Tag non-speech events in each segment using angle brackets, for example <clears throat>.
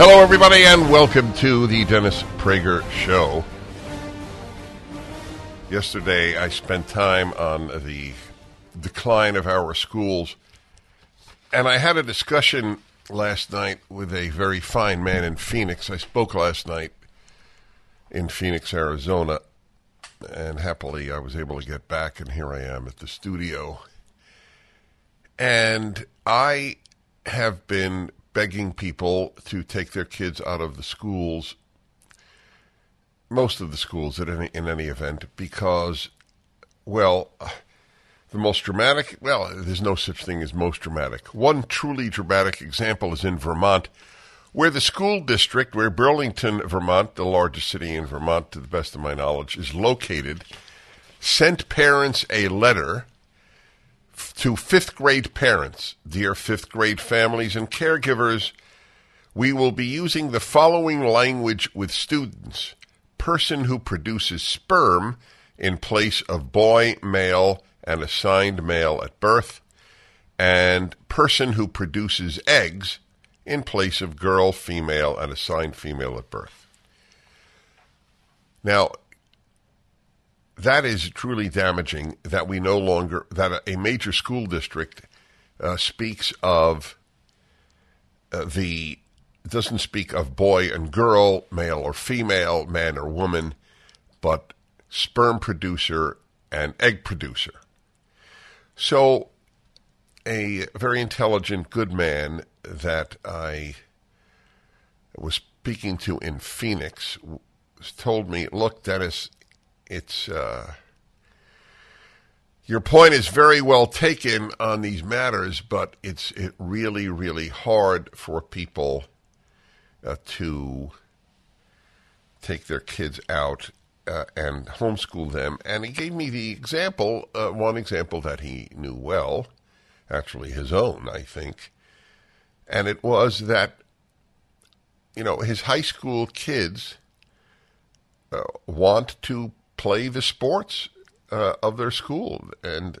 Hello, everybody, and welcome to the Dennis Prager Show. Yesterday, I spent time on the decline of our schools, and I had a discussion last night with a very fine man in Phoenix. I spoke last night in Phoenix, Arizona, and happily I was able to get back, and here I am at the studio. And I have been begging people to take their kids out of the schools, most of the schools at any, in any event, because, well, the most dramatic, well, there's no such thing as most dramatic. One truly dramatic example is in Vermont, where the school district, where Burlington, Vermont, the largest city in Vermont, to the best of my knowledge, is located, sent parents a letter to fifth grade parents, dear fifth grade families and caregivers, we will be using the following language with students person who produces sperm in place of boy, male, and assigned male at birth, and person who produces eggs in place of girl, female, and assigned female at birth. Now, that is truly damaging that we no longer that a major school district uh, speaks of uh, the doesn't speak of boy and girl, male or female, man or woman, but sperm producer and egg producer. So, a very intelligent, good man that I was speaking to in Phoenix told me, "Look, Dennis, it's uh, your point is very well taken on these matters, but it's it really really hard for people uh, to take their kids out uh, and homeschool them. And he gave me the example, uh, one example that he knew well, actually his own, I think, and it was that you know his high school kids. Uh, want to play the sports uh, of their school. And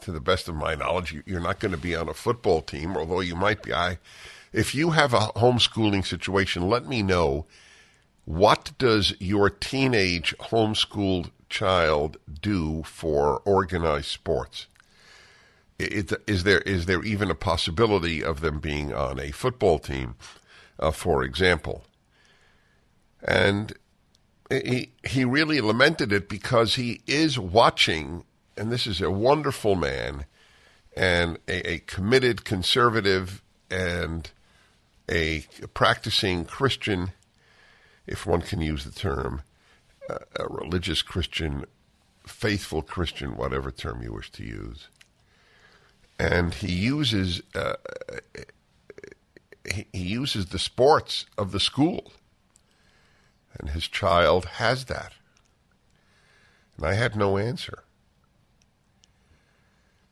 to the best of my knowledge, you're not going to be on a football team, although you might be. I, if you have a homeschooling situation, let me know. What does your teenage homeschooled child do for organized sports? It, is there is there even a possibility of them being on a football team, uh, for example? And he he really lamented it because he is watching, and this is a wonderful man, and a, a committed conservative and a practicing Christian, if one can use the term, a, religious Christian, faithful Christian, whatever term you wish to use, and he uses. Uh, he uses the sports of the school and his child has that. And I had no answer.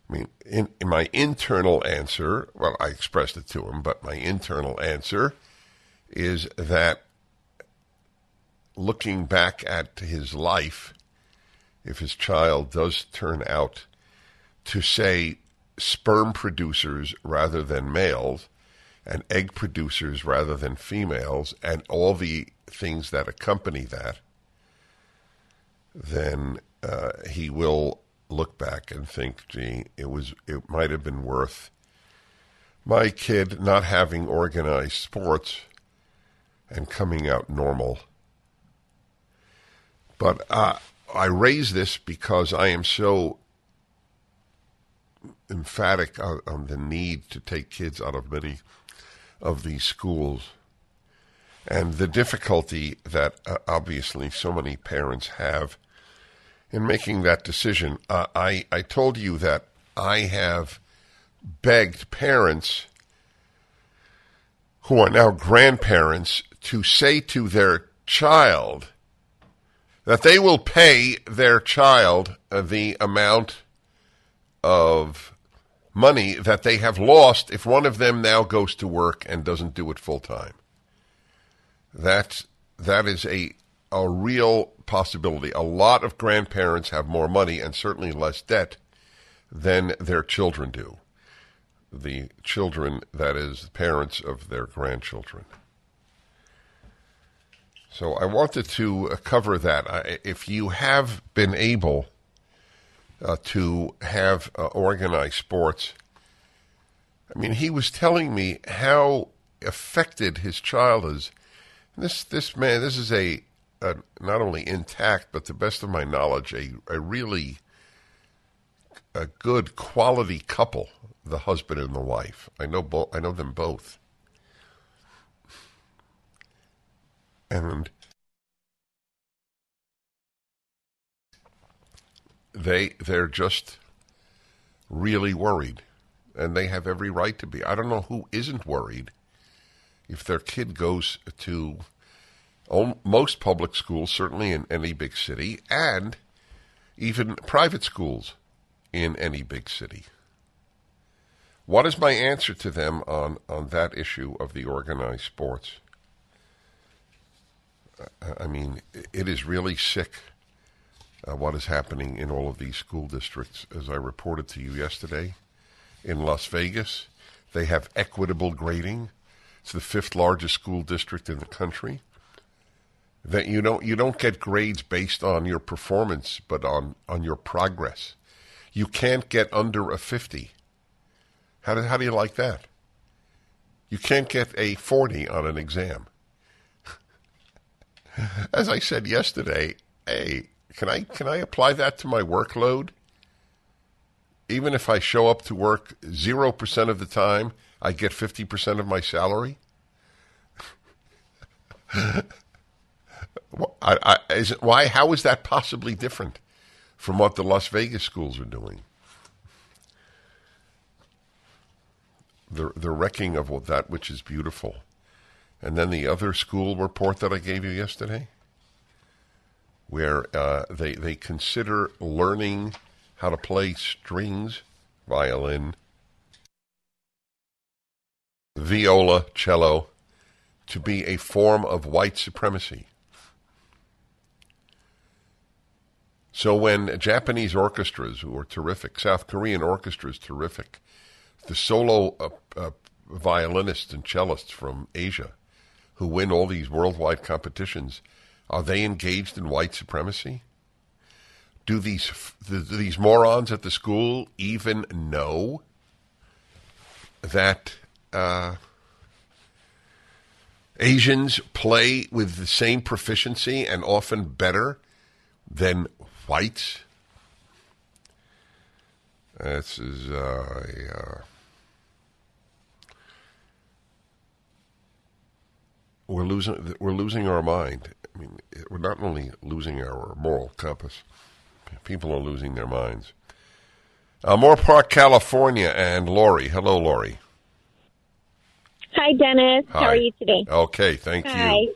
I mean, in, in, my internal answer, well, I expressed it to him, but my internal answer is that looking back at his life, if his child does turn out to say sperm producers rather than males, and egg producers rather than females, and all the things that accompany that, then uh, he will look back and think, gee, it was it might have been worth my kid not having organized sports and coming out normal. But uh, I raise this because I am so emphatic on, on, the need to take kids out of many of these schools and the difficulty that uh, obviously so many parents have in making that decision. Uh, I, I told you that I have begged parents who are now grandparents to say to their child that they will pay their child the amount of money that they have lost if one of them now goes to work and doesn't do it full time. That that is a a real possibility. A lot of grandparents have more money and certainly less debt than their children do. The children, that is, the parents of their grandchildren. So I wanted to cover that. If you have been able uh, to have uh, organized sports. I mean, he was telling me how affected his child is. This this man, this is a, a not only intact, but to the best of my knowledge, a, a really a good quality couple, the husband and the wife. I know both. I know them both, and they they're just really worried, and they have every right to be. I don't know who isn't worried if their kid goes to most public schools, certainly in any big city, and even private schools in any big city. What is my answer to them on, on that issue of the organized sports? I mean, it is really sick uh, what is happening in all of these school districts. As I reported to you yesterday, in Las Vegas, they have equitable grading. It's the fifth largest school district in the country. That you don't you don't get grades based on your performance, but on on your progress. You can't get under a fifty. How do, how do you like that? You can't get a forty on an exam. <laughs> As I said yesterday, hey, can I can I apply that to my workload? Even if I show up to work zero percent of the time, I get fifty percent of my salary. <laughs> I, I, it, why? How is that possibly different from what the Las Vegas schools are doing? The the wrecking of what that which is beautiful, and then the other school report that I gave you yesterday where uh, they they consider learning how to play strings, violin, viola, cello, to be a form of white supremacy. So when Japanese orchestras, who are terrific, South Korean orchestras, terrific, the solo uh, uh, violinists and cellists from Asia, who win all these worldwide competitions, are they engaged in white supremacy? Do these do these morons at the school even know that uh, Asians play with the same proficiency and often better than whites? This is uh, we're losing we're losing our mind. I mean, we're not only losing our moral compass, people are losing their minds. Uh, Moorpark, California, and Lori. Hello, Lori. Hi, Dennis. Hi. How are you today? Okay, thank Hi. you.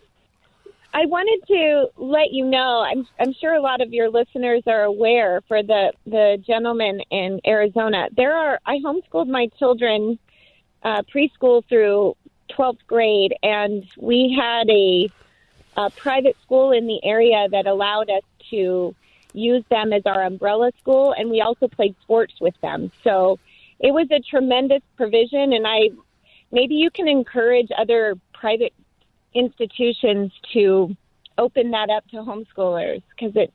I wanted to let you know. I'm I'm sure a lot of your listeners are aware. For the the gentleman in Arizona, there are. I homeschooled my children uh, preschool through 12th grade, and we had a a private school in the area that allowed us to use them as our umbrella school, and we also played sports with them. So it was a tremendous provision, and I maybe you can encourage other private institutions to open that up to homeschoolers because it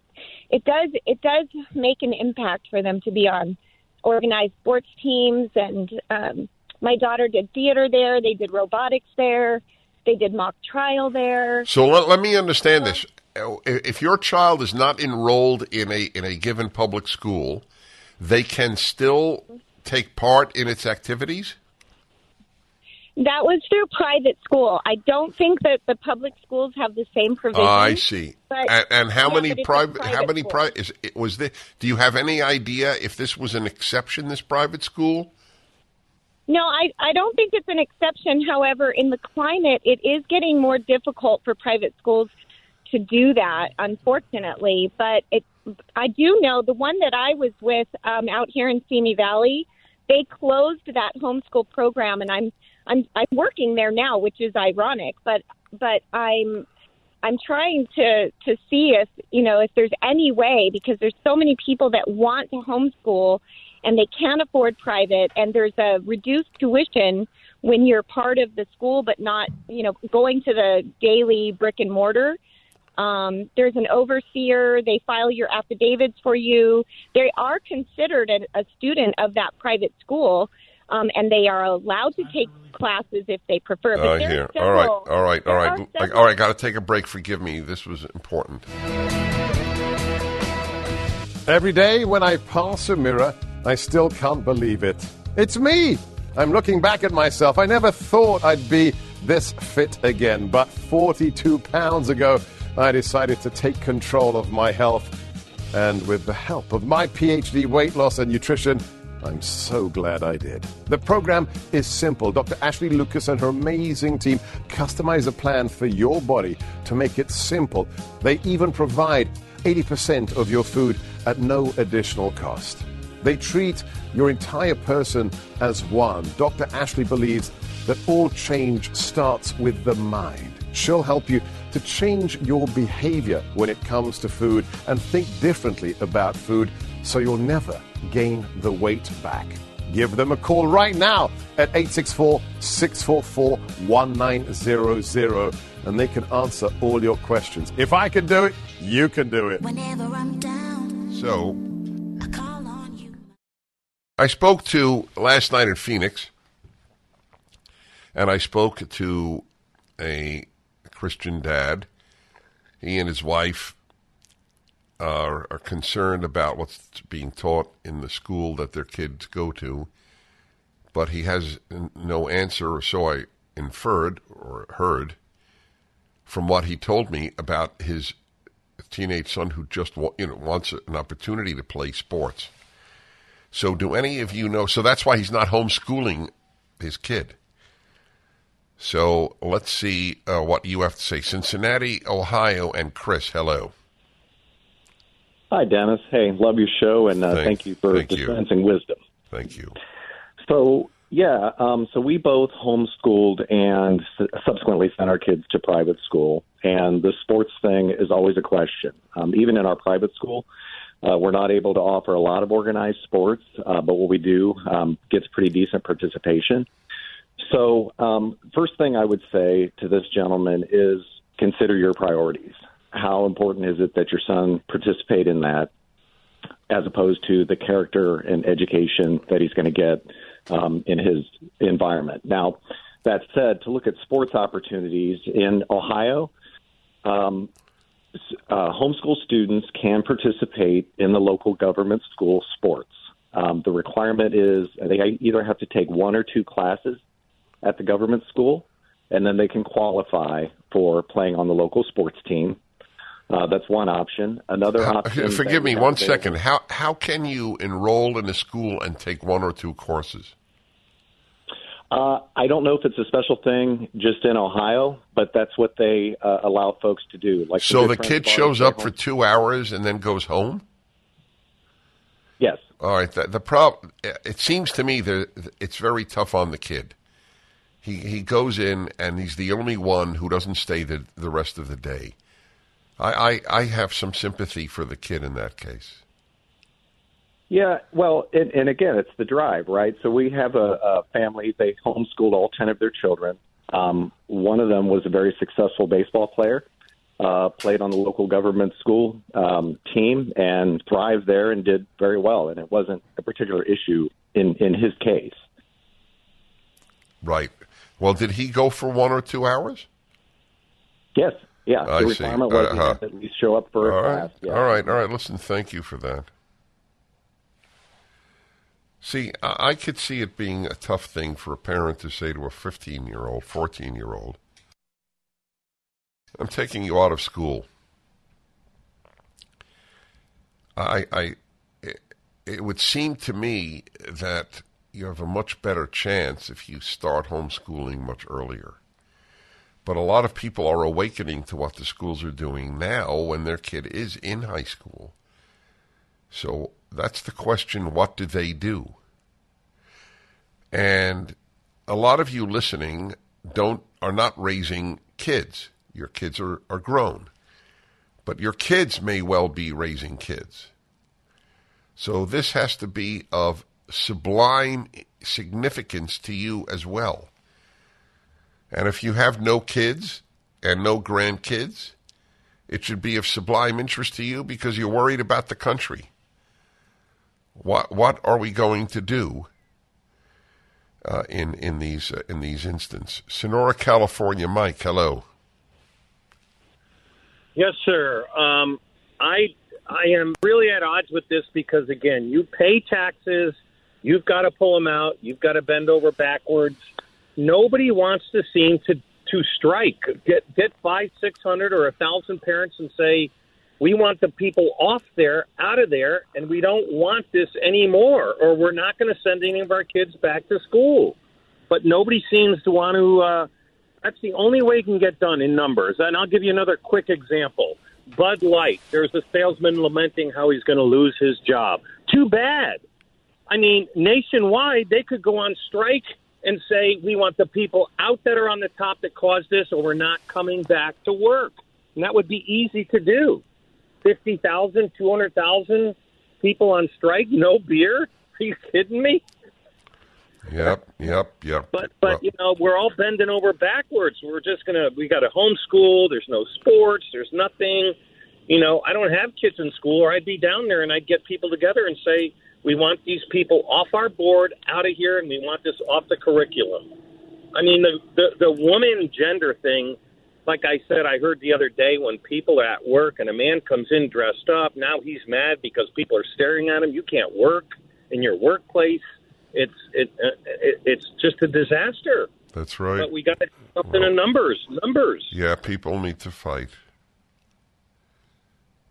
it does it does make an impact for them to be on organized sports teams and um, my daughter did theater there they did robotics there They did mock trial there. So let, let me understand this. If your child is not enrolled in a in a given public school, they can still take part in its activities. That was through private school. I don't think that the public schools have the same provisions. I see. But- and, and how Yeah, many it's private? How many private? Was this? Do you have any idea if this was an exception? This private school? No, I, I don't think it's an exception. However, in the climate, it is getting more difficult for private schools to do that, unfortunately. But it, I do know the one that I was with um, out here in Simi Valley, they closed that homeschool program, and I'm I'm I'm working there now, which is ironic. But but I'm I'm trying to to see if you know if there's any way because there's so many people that want to homeschool and they can't afford private and there's a reduced tuition when you're part of the school but not you know going to the daily brick and mortar um, there's an overseer they file your affidavits for you they are considered a, a student of that private school um, and they are allowed to take classes if they prefer but Uh, here. All right. several- All right. All there right. are Like, several- all right. Got to take a break. Forgive me. This was important. Every day when I pass a mirror, I still can't believe it. It's me! I'm looking back at myself. I never thought I'd be this fit again, but 42 pounds ago, I decided to take control of my health. And with the help of my PhD weight loss and nutrition, I'm so glad I did. The program is simple. Dr. Ashley Lucas and her amazing team customize a plan for your body to make it simple. They even provide 80% of your food at no additional cost. They treat your entire person as one. Dr. Ashley believes that all change starts with the mind. She'll help you to change your behavior when it comes to food and think differently about food so you'll never gain the weight back. Give them a call right now at 864 644 1900 and they can answer all your questions. If I can do it, you can do it. Whenever I'm down, So I call on you. I spoke to last night in Phoenix, and I spoke to a Christian dad. He and his wife are, are concerned about what's being taught in the school that their kids go to, but he has no answer, or so I inferred or heard from what he told me about his teenage son who just you know wants an opportunity to play sports. So, do any of you know? So that's why he's not homeschooling his kid. So let's see uh, what you have to say. Cincinnati, Ohio, and Chris, hello. Hi, Dennis. Hey, love your show, and uh, Thank- thank, you for thank you. dispensing wisdom. Thank you. So, yeah, um, so we both homeschooled and s- subsequently sent our kids to private school. And the sports thing is always a question. Um, even in our private school, uh, we're not able to offer a lot of organized sports, uh, but what we do um, gets pretty decent participation. So, um, first thing I would say to this gentleman is consider your priorities. How important is it that your son participate in that, as opposed to the character and education that he's going to get um, in his environment? Now, that said, to look at sports opportunities in Ohio, um, uh, homeschool students can participate in the local government school sports. Um, the requirement is they either have to take one or two classes at the government school, and then they can qualify for playing on the local sports team. Uh, that's one option. Another How- option. <laughs> forgive me one second. How how can you enroll in a school and take one or two courses? Uh, I don't know if it's a special thing just in Ohio, but that's what they uh, allow folks to do. Like So the kid shows up home. for two hours and then goes home. Yes. All right. The, the problem. It seems to me that it's very tough on the kid. He he goes in and he's the only one who doesn't stay the the rest of the day. I I, I have some sympathy for the kid in that case. Yeah, well, and, and again, it's the drive, right? So we have a, a family. They homeschooled all ten of their children. Um, one of them was a very successful baseball player. Uh, played on the local government school um, team and thrived there and did very well. And it wasn't a particular issue in in his case. Right. Well, did he go for one or two hours? Yes, yeah. I the see. was Uh-huh. at least show up for All a right. class. Yeah. All right. All right. Listen, thank you for that. See, I, I could see it being a tough thing for a parent to say to a 15 year old, 14 year old, I'm taking you out of school. I, I, it, it would seem to me that you have a much better chance if you start homeschooling much earlier. But a lot of people are awakening to what the schools are doing now when their kid is in high school. So that's the question what do they do? And a lot of you listening don't are not raising kids. Your kids are, are grown. But your kids may well be raising kids. So this has to be of sublime significance to you as well. And if you have no kids and no grandkids, it should be of sublime interest to you because you're worried about the country. What what are we going to do uh, in in these uh, in these instances? Sonora, California, Mike. Hello. Yes, sir. Um, I I am really at odds with this because again, you pay taxes, you've got to pull them out, you've got to bend over backwards. Nobody wants to seem to to strike. Get get five, six hundred, or a thousand parents and say, we want the people off there, out of there, and we don't want this anymore, or we're not going to send any of our kids back to school. But nobody seems to want to. Uh, that's the only way it can get done in numbers. And I'll give you another quick example. Bud Light. There's a salesman lamenting how he's going to lose his job. Too bad. I mean, nationwide, they could go on strike and say, we want the people out that are on the top that caused this, or we're not coming back to work. And that would be easy to do. 50,000, 200,000 people on strike, no beer? Are you kidding me? Yep, yep, yep. But but Well, you know we're all bending over backwards. We're just gonna we got a homeschool. There's no sports. There's nothing. You know I don't have kids in school, or I'd be down there and I'd get people together and say we want these people off our board, out of here, and we want this off the curriculum. I mean the the, the woman gender thing. Like I said, I heard the other day when people are at work and a man comes in dressed up. Now he's mad because people are staring at him. You can't work in your workplace. It's it, uh, it it's just a disaster. that's right. But we got to something in numbers. Numbers. Yeah, people need to fight.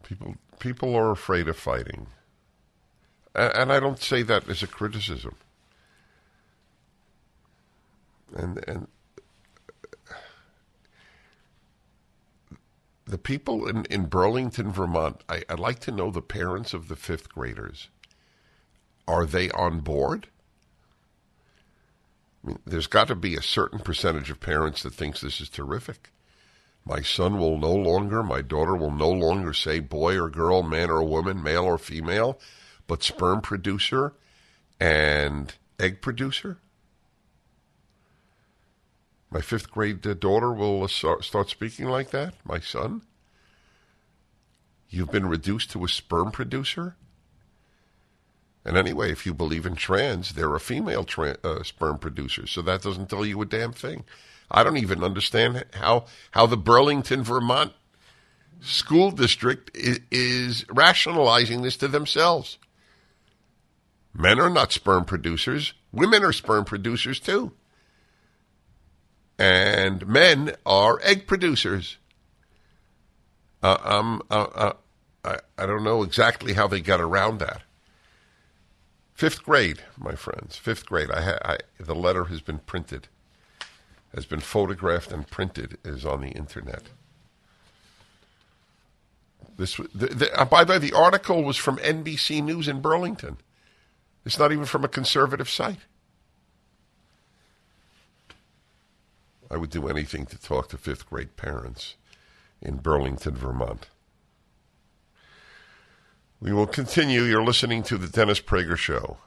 People people are afraid of fighting. And, I don't say that as a criticism. And and the people in, in Burlington, Vermont, I, I'd like to know the parents of the fifth graders. Are they on board? I mean, there's got to be a certain percentage of parents that thinks this is terrific. My son will no longer, my daughter will no longer say boy or girl, man or woman, male or female, but sperm producer and egg producer. My fifth grade uh, daughter will uh, start speaking like that. My son. You've been reduced to a sperm producer? And anyway, if you believe in trans, they're a female uh, sperm producer, so that doesn't tell you a damn thing. I don't even understand how how the Burlington, Vermont school district is, is rationalizing this to themselves. Men are not sperm producers; women are sperm producers too, and men are egg producers. Uh, um, uh, uh, I, I don't know exactly how they got around that. Fifth grade, my friends. Fifth grade. I, ha- I the letter has been printed, has been photographed and printed. Is on the internet. This the, the, uh, by the way, the article was from NBC News in Burlington. It's not even from a conservative site. I would do anything to talk to fifth grade parents in Burlington, Vermont. We will continue. You're listening to the Dennis Prager Show.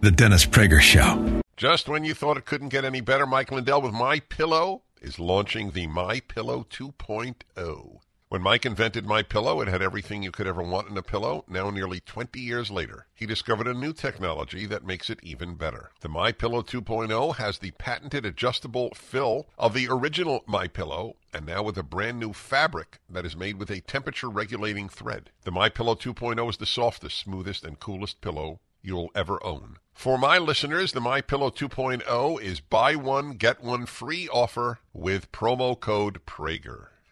The Dennis Prager Show. Just when you thought it couldn't get any better, Mike Lindell with My Pillow is launching the My Pillow 2.0. When Mike invented My Pillow, it had everything you could ever want in a pillow. Now, nearly 20 years later, he discovered a new technology that makes it even better. The My Pillow 2.0 has the patented adjustable fill of the original My Pillow, and now with a brand new fabric that is made with a temperature regulating thread. The My Pillow 2.0 is the softest, smoothest, and coolest pillow you'll ever own. For my listeners, the My Pillow 2.0 is buy one get one free offer with promo code Prager.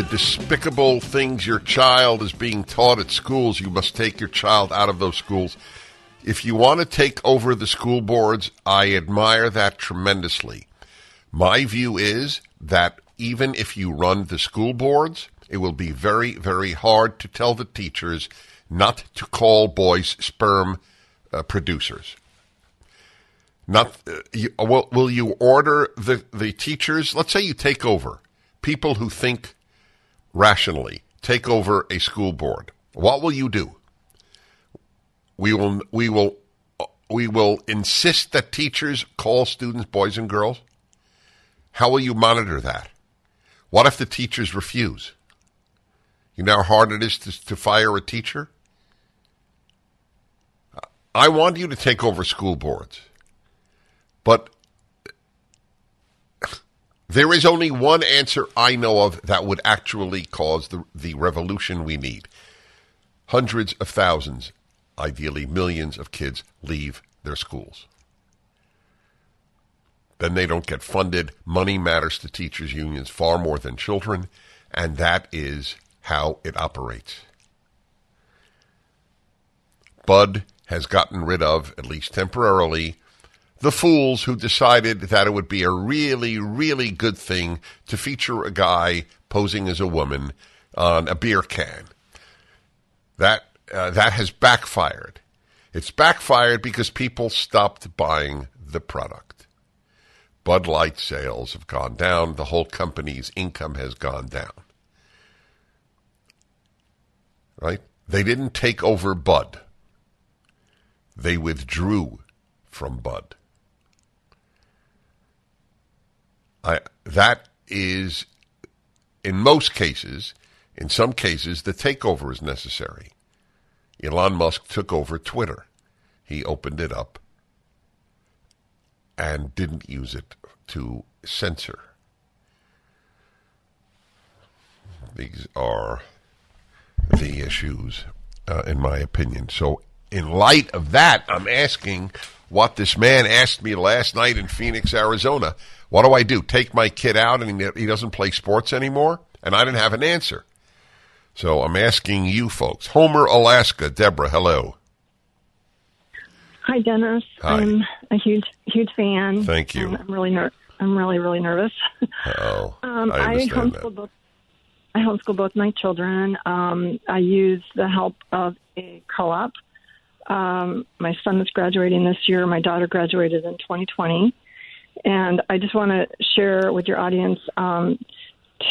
the despicable things your child is being taught at schools, you must take your child out of those schools. If you want to take over the school boards, I admire that tremendously. My view is that even if you run the school boards, it will be very, very hard to tell the teachers not to call boys sperm uh, producers. Not uh, you, will, will you order the, the teachers? Let's say you take over people who think rationally take over a school board, what will you do? We will we will we will insist that teachers call students boys and girls. How will you monitor that? What if the teachers refuse? You know how hard it is to, to fire a teacher? I want you to take over school boards. But there is only one answer I know of that would actually cause the, the revolution we need. Hundreds of thousands, ideally millions of kids leave their schools. Then they don't get funded. Money matters to teachers' unions far more than children, and that is how it operates. Bud has gotten rid of, at least temporarily, the fools who decided that it would be a really, really good thing to feature a guy posing as a woman on a beer can. That uh, that has backfired. It's backfired because people stopped buying the product. Bud Light sales have gone down. The whole company's income has gone down. Right? They didn't take over Bud. They withdrew from Bud. I, that is, in most cases, in some cases, the takeover is necessary. Elon Musk took over Twitter. He opened it up and didn't use it to censor. These are the issues, uh, in my opinion. So, in light of that, I'm asking what this man asked me last night in Phoenix, Arizona. What do I do? Take my kid out and he doesn't play sports anymore? And I didn't have an answer. So I'm asking you folks. Homer, Alaska. Deborah, hello. Hi, Dennis. Hi. I'm a huge, huge fan. Thank you. I'm really ner- I'm really, really nervous. Oh, <laughs> Um, I I understand homeschool that. both. I homeschool both my children. Um, I use the help of a co-op. Um, my son is graduating this year. My daughter graduated in 2020, and I just want to share with your audience um,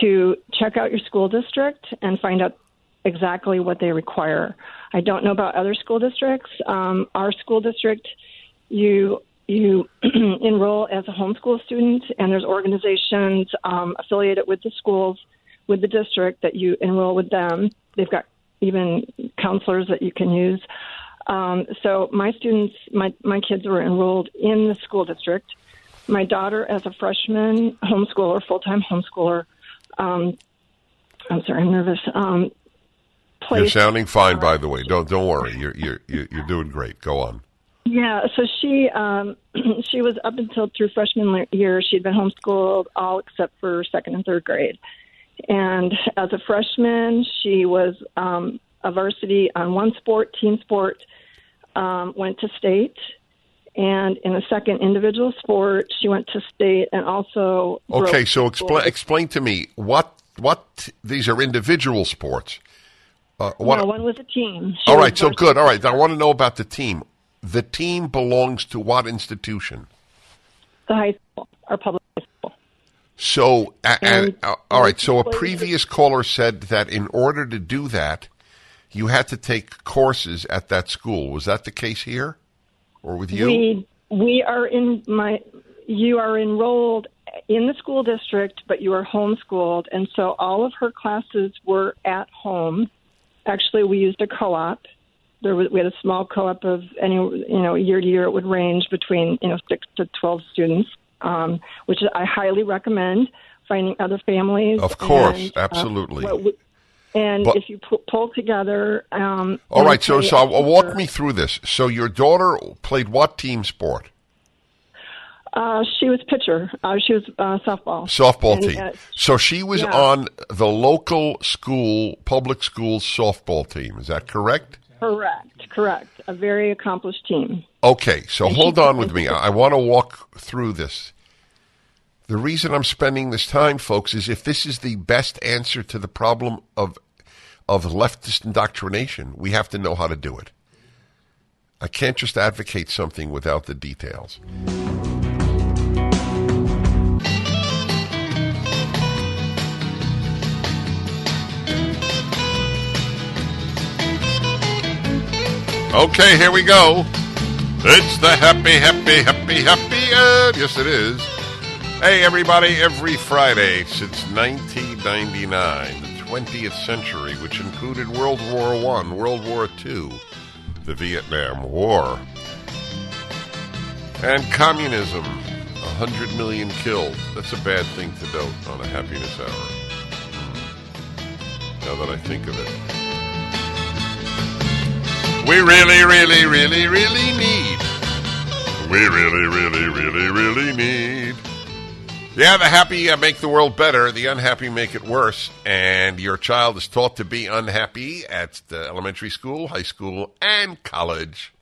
to check out your school district and find out exactly what they require. I don't know about other school districts. Um, our school district, you you <clears throat> enroll as a homeschool student, and there's organizations um, affiliated with the schools, with the district that you enroll with them. They've got even counselors that you can use. Um, so my students, my my kids were enrolled in the school district. My daughter, as a freshman homeschooler, full time homeschooler, um, I'm sorry, I'm nervous. Um, You're sounding fine, by the way. Don't don't worry. You're you're you're you're doing great. Go on. Yeah, so she um, <clears throat> she was up until through freshman year. She'd been homeschooled all except for second and third grade. And as a freshman, she was um, a varsity on one sport, team sport. Um, went to state, and in a second individual sport, she went to state and also. Okay, so explain explain to me what what these are individual sports. Uh, what? No, one was a team. She all right, so good. All right, I want to know about the team. The team belongs to what institution? The high school, our public high school. So, and, And- uh, all right. So, a previous caller said that in order to do that, you had to take courses at that school. Was that the case here, or with you? We we are in my. You are enrolled in the school district, but you are homeschooled, and so all of her classes were at home. Actually, we used a co-op. There was, we had a small co-op of any you know year to year it would range between you know six to twelve students, um, which I highly recommend finding other families. Of course, and, uh, absolutely. we- and But- if you pull, pull together, um, all right. So, so a uh, walk me through this. So, your daughter played what team sport? Uh, she was pitcher. Uh, she was uh, softball. Softball And, team. uh, So she was yeah. on the local school, public school softball team. Is that correct? correct, correct. A very accomplished team. Okay, so And hold on with <laughs> me. I, I want to walk through this. The reason I'm spending this time, folks, is if this is the best answer to the problem of of leftist indoctrination, we have to know how to do it. I can't just advocate something without the details. Okay, here we go. It's the happy, happy, happy, happy. Yes, it is. Hey, everybody, every Friday since 1999, the 20th century, which included World War I, World War II, the Vietnam War, and communism, 100 million killed. That's a bad thing to note on a happiness hour. Hmm. Now that I think of it. We really, really, really, really need. We really, really, really, really need. Yeah, the happy uh, make the world better, the unhappy make it worse. And your child is taught to be unhappy at the elementary school, high school, and college.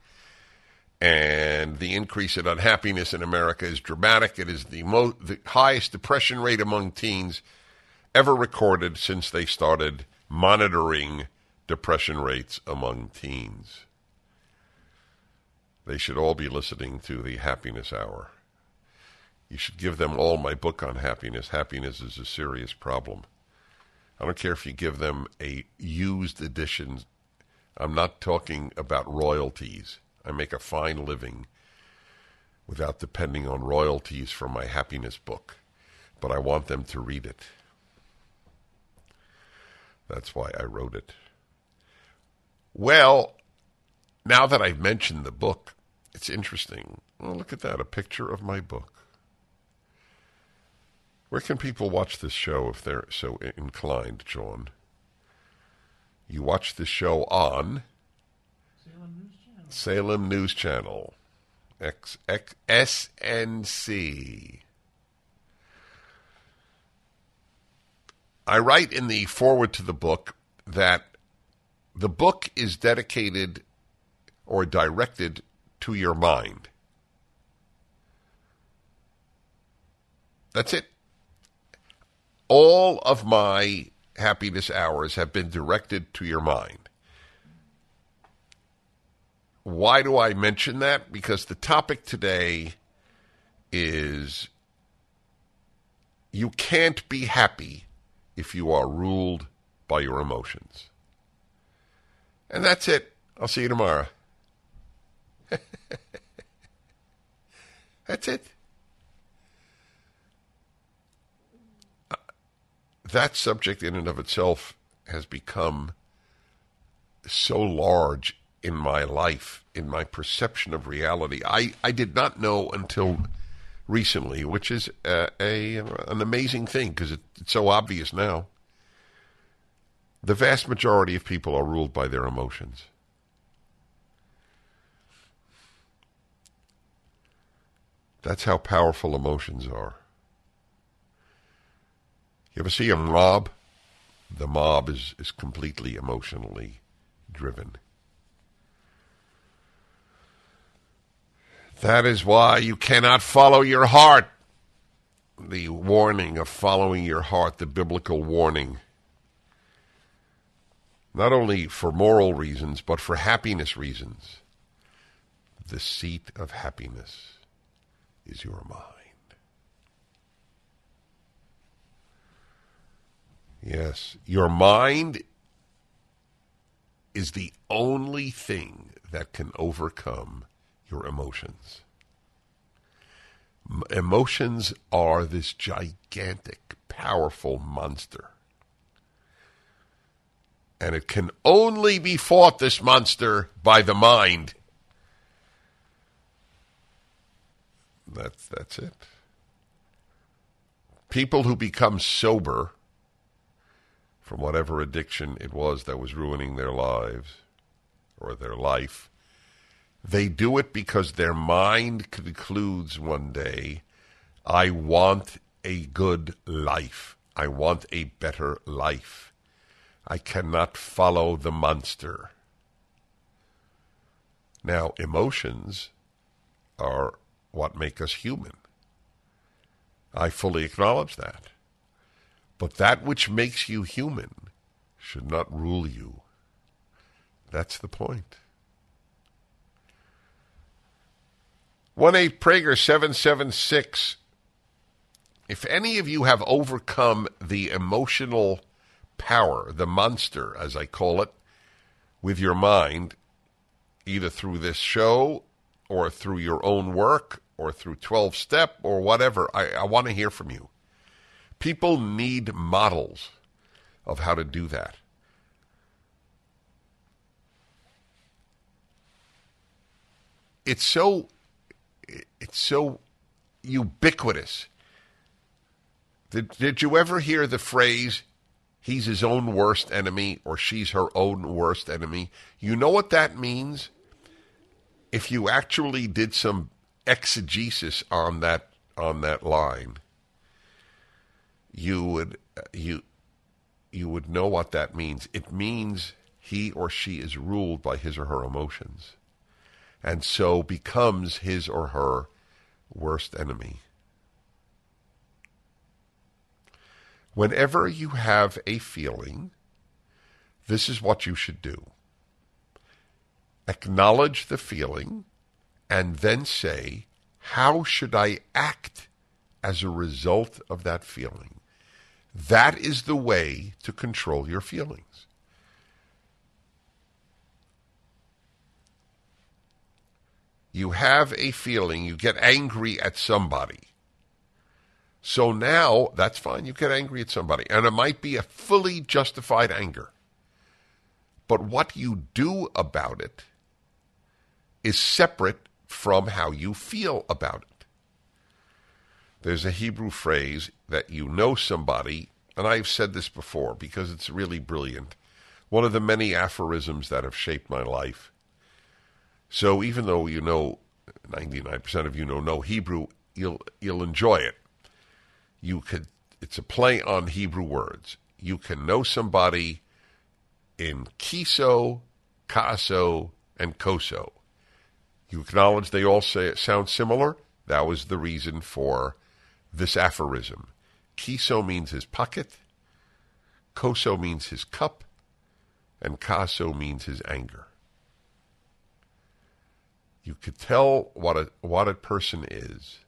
And the increase in unhappiness in America is dramatic. It is the, mo- the highest depression rate among teens ever recorded since they started monitoring depression rates among teens. They should all be listening to the Happiness Hour. You should give them all my book on happiness. Happiness is a serious problem. I don't care if you give them a used edition. I'm not talking about royalties. I make a fine living without depending on royalties for my happiness book, but I want them to read it. That's why I wrote it. Well, now that I've mentioned the book, it's interesting. Oh, look at that, a picture of my book. Where can people watch this show if they're so inclined, John? You watch this show on Salem News Channel, X, X, SNC. I write in the foreword to the book that the book is dedicated or directed to your mind. That's it. All of my happiness hours have been directed to your mind. Why do I mention that? Because the topic today is you can't be happy if you are ruled by your emotions. And that's it. I'll see you tomorrow. <laughs> that's it. That subject, in and of itself, has become so large in my life, in my perception of reality. I, I did not know until recently, which is uh, a an amazing thing because it, it's so obvious now. The vast majority of people are ruled by their emotions. That's how powerful emotions are. You ever see a mob? The mob is, is completely emotionally driven. That is why you cannot follow your heart. The warning of following your heart, the biblical warning. not only for moral reasons, but for happiness reasons. The seat of happiness is your mind. Yes, your mind is the only thing that can overcome your emotions. M- emotions are this gigantic, powerful monster. And it can only be fought, this monster, by the mind. That's, that's it. People who become sober from whatever addiction it was that was ruining their lives or their life, they do it because their mind concludes one day, I want a good life. I want a better life. I cannot follow the monster. Now, emotions are what make us human. I fully acknowledge that. But that which makes you human should not rule you. That's the point. 1 8 Prager 776. If any of you have overcome the emotional power, the monster, as I call it, with your mind, either through this show or through your own work or through 12 step or whatever, I, I want to hear from you. People need models of how to do that. It's so it's so ubiquitous. Did, did you ever hear the phrase he's his own worst enemy or she's her own worst enemy? You know what that means? If you actually did some exegesis on that on that line, you would uh, you you would know what that means. It means he or she is ruled by his or her emotions, and so becomes his or her worst enemy. Whenever you have a feeling, this is what you should do. Acknowledge the feeling and then say, How should I act as a result of that feeling? That is the way to control your feelings. You have a feeling, you get angry at somebody. So now, that's fine, you get angry at somebody. And it might be a fully justified anger. But what you do about it is separate from how you feel about it. There's a Hebrew phrase that you know somebody, and I've said this before because it's really brilliant. One of the many aphorisms that have shaped my life. So even though you know 99% of you know no Hebrew, you'll you'll enjoy it. You could it's a play on Hebrew words. You can know somebody in kiso, kaso, and koso. You acknowledge they all say sound similar. That was the reason for this aphorism. Kiso means his pocket, koso means his cup, and kaso means his anger. You could tell what a what a person is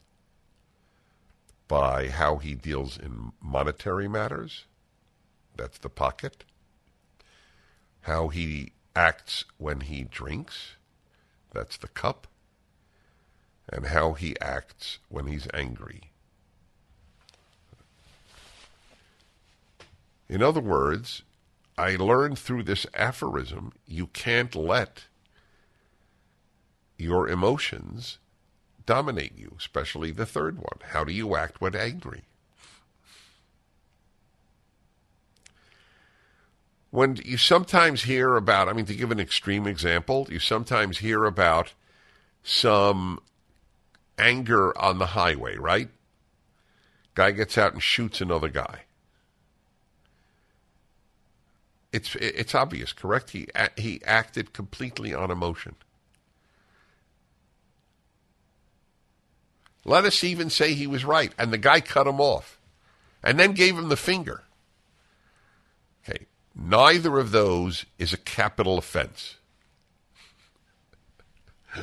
by how he deals in monetary matters. That's the pocket. How he acts when he drinks. That's the cup. And how he acts when he's angry. In other words, I learned through this aphorism you can't let your emotions dominate you, especially the third one. How do you act when angry? When you sometimes hear about, I mean, to give an extreme example, you sometimes hear about some anger on the highway, right? Guy gets out and shoots another guy. It's it's obvious, correct? He he acted completely on emotion. Let us even say he was right, and the guy cut him off, and then gave him the finger. Okay, Neither of those is a capital offense. <laughs>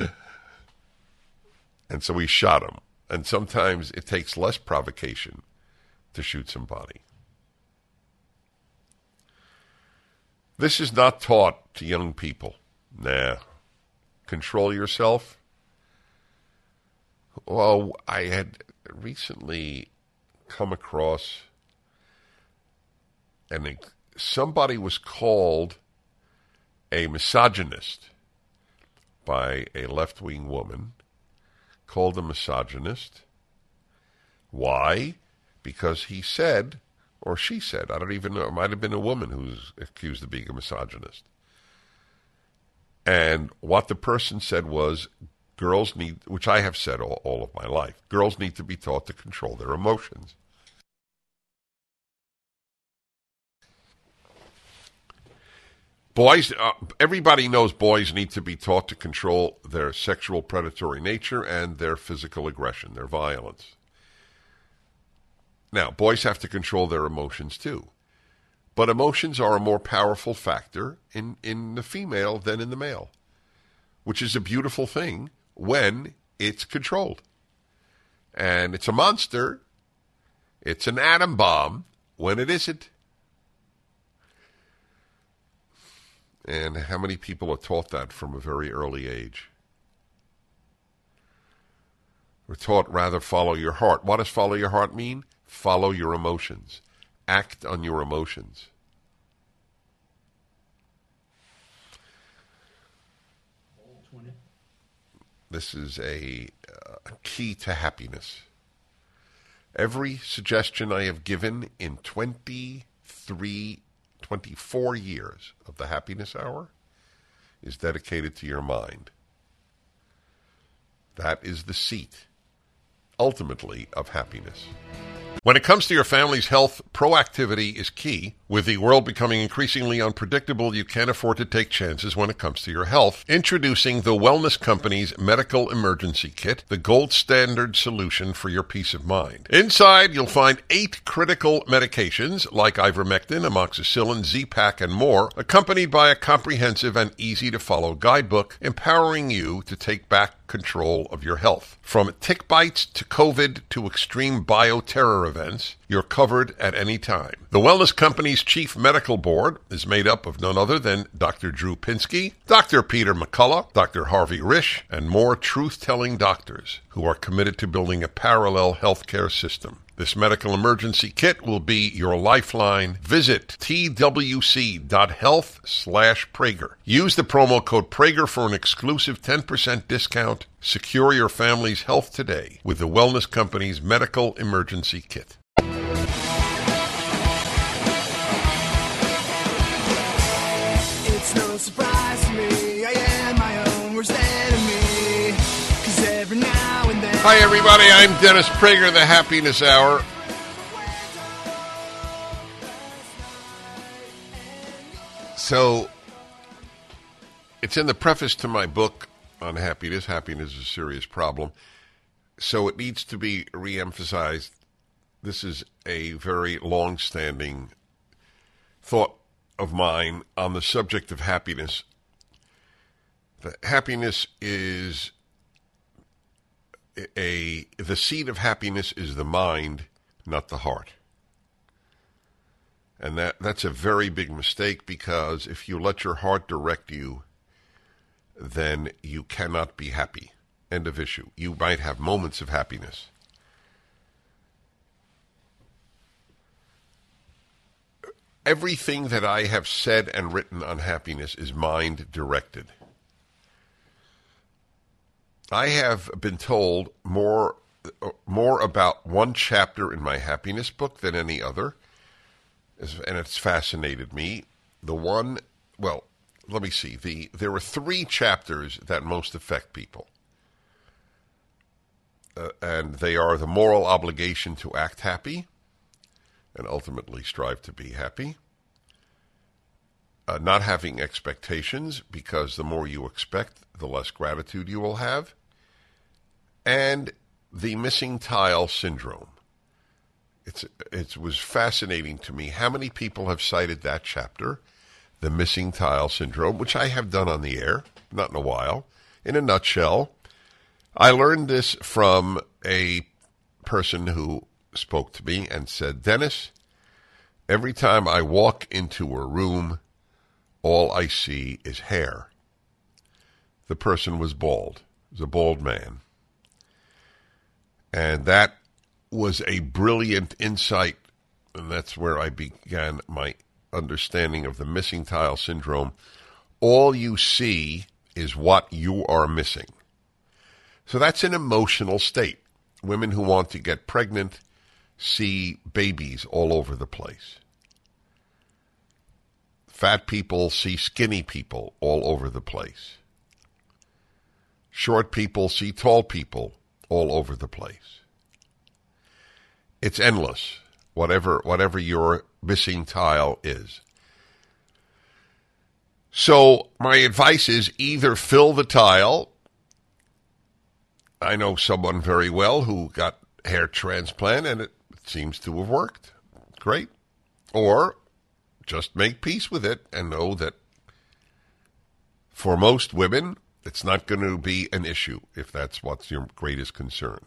and so we shot him. And sometimes it takes less provocation to shoot somebody. This is not taught to young people. Nah. Control yourself. Well, I had recently come across and somebody was called a misogynist by a left wing woman, called a misogynist. Why? Because he said, or she said, I don't even know, it might have been a woman who's accused of being a misogynist. And what the person said was, girls need, which I have said all, all of my life, girls need to be taught to control their emotions. Boys, uh, everybody knows boys need to be taught to control their sexual predatory nature and their physical aggression, their violence. Now, boys have to control their emotions too. But emotions are a more powerful factor in, in the female than in the male, which is a beautiful thing when it's controlled. And it's a monster, it's an atom bomb when it isn't. And how many people are taught that from a very early age? We're taught rather follow your heart. What does follow your heart mean? Follow your emotions. Act on your emotions. This is a uh, key to happiness. Every suggestion I have given in 23 24 years of the Happiness Hour is dedicated to your mind. That is the seat, ultimately, of happiness. When it comes to your family's health, proactivity is key. With the world becoming increasingly unpredictable, you can't afford to take chances when it comes to your health. Introducing the Wellness Company's Medical Emergency Kit, the gold standard solution for your peace of mind. Inside, you'll find eight critical medications like ivermectin, amoxicillin, Z-Pak, and more, accompanied by a comprehensive and easy to follow guidebook empowering you to take back control of your health. From tick bites to COVID to extreme bioterror events, you're covered at any time. The Wellness Company's chief medical board is made up of none other than Dr. Drew Pinsky, Dr. Peter McCullough, Dr. Harvey Risch, and more truth-telling doctors who are committed to building a parallel healthcare system. This medical emergency kit will be your lifeline. Visit twc.health slash Prager. Use the promo code Prager for an exclusive 10% discount. Secure your family's health today with the Wellness Company's medical emergency kit. Hi, everybody. I'm Dennis Prager, the Happiness Hour. So, it's in the preface to my book on happiness. Happiness is a serious problem. So, it needs to be re emphasized. This is a very long standing thought of mine on the subject of happiness. The happiness is a the seat of happiness is the mind, not the heart. And that, that's a very big mistake because if you let your heart direct you, then you cannot be happy. End of issue. You might have moments of happiness. Everything that I have said and written on happiness is mind directed. I have been told more more about one chapter in my happiness book than any other, and it's fascinated me. The one, well, let me see. The there were three chapters that most affect people, uh, and they are the moral obligation to act happy, and ultimately strive to be happy. Uh, not having expectations, because the more you expect, the less gratitude you will have and the missing tile syndrome. it's it was fascinating to me how many people have cited that chapter, the missing tile syndrome, which I have done on the air, not in a while. In a nutshell, I learned this from a person who spoke to me and said, Dennis, every time I walk into a room, all I see is hair. The person was bald, was a bald man. And that was a brilliant insight, and that's where I began my understanding of the missing tile syndrome. All you see is what you are missing. So that's an emotional state. Women who want to get pregnant see babies all over the place. Fat people see skinny people all over the place. Short people see tall people all over the place. It's endless, whatever whatever your missing tile is. So my advice is either fill the tile. I know someone very well who got hair transplant and it seems to have worked. Great. Or just make peace with it and know that for most women, it's not going to be an issue if that's what's your greatest concern.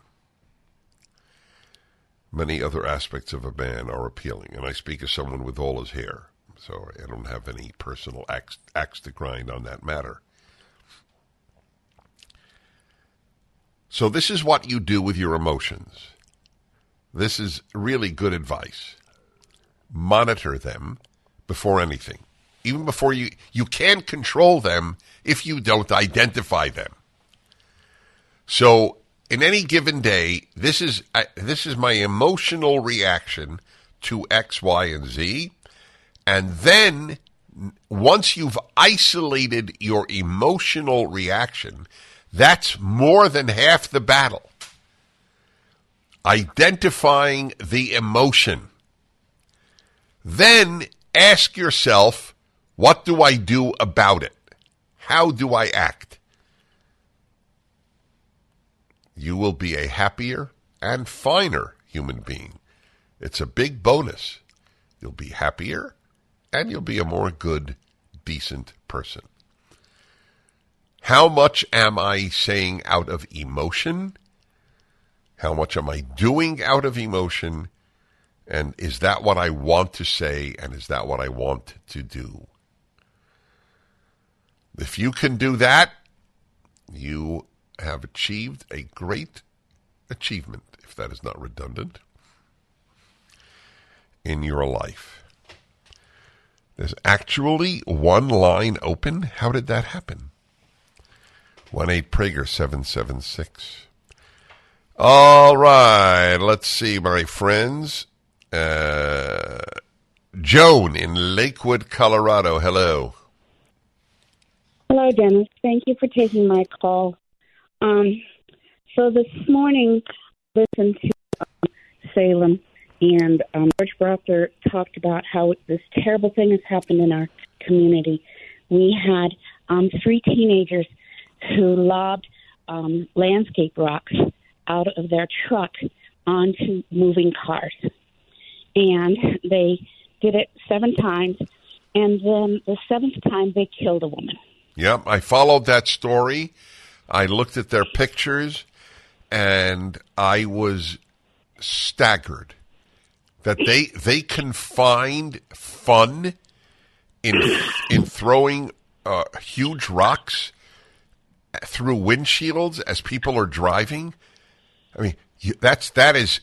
Many other aspects of a man are appealing, and I speak as someone with all his hair, so I don't have any personal axe, axe to grind on that matter. So, this is what you do with your emotions. This is really good advice. Monitor them before anything. Even before you, you can't control them if you don't identify them. So, in any given day, this is uh, this is my emotional reaction to X, Y, and Z, and then once you've isolated your emotional reaction, that's more than half the battle. Identifying the emotion. Then ask yourself, what do I do about it? How do I act? You will be a happier and finer human being. It's a big bonus. You'll be happier and you'll be a more good, decent person. How much am I saying out of emotion? How much am I doing out of emotion? And is that what I want to say? And is that what I want to do? If you can do that, you have achieved a great achievement, if that is not redundant, in your life. There's actually one line open. How did that happen? 1 8 Prager 776. All right, let's see, my friends. Uh, Joan in Lakewood, Colorado. Hello. Hello, Dennis. Thank you for taking my call. Um, so this morning, listened to um, Salem, and um, George Brauchler talked about how this terrible thing has happened in our community. We had um, three teenagers who lobbed um, landscape rocks out of their truck onto moving cars. And they did it seven times, and then the seventh time they killed a woman. Yep, I followed that story. I looked at their pictures, and I was staggered that they they can find fun in in throwing uh, huge rocks through windshields as people are driving. I mean, that's that is.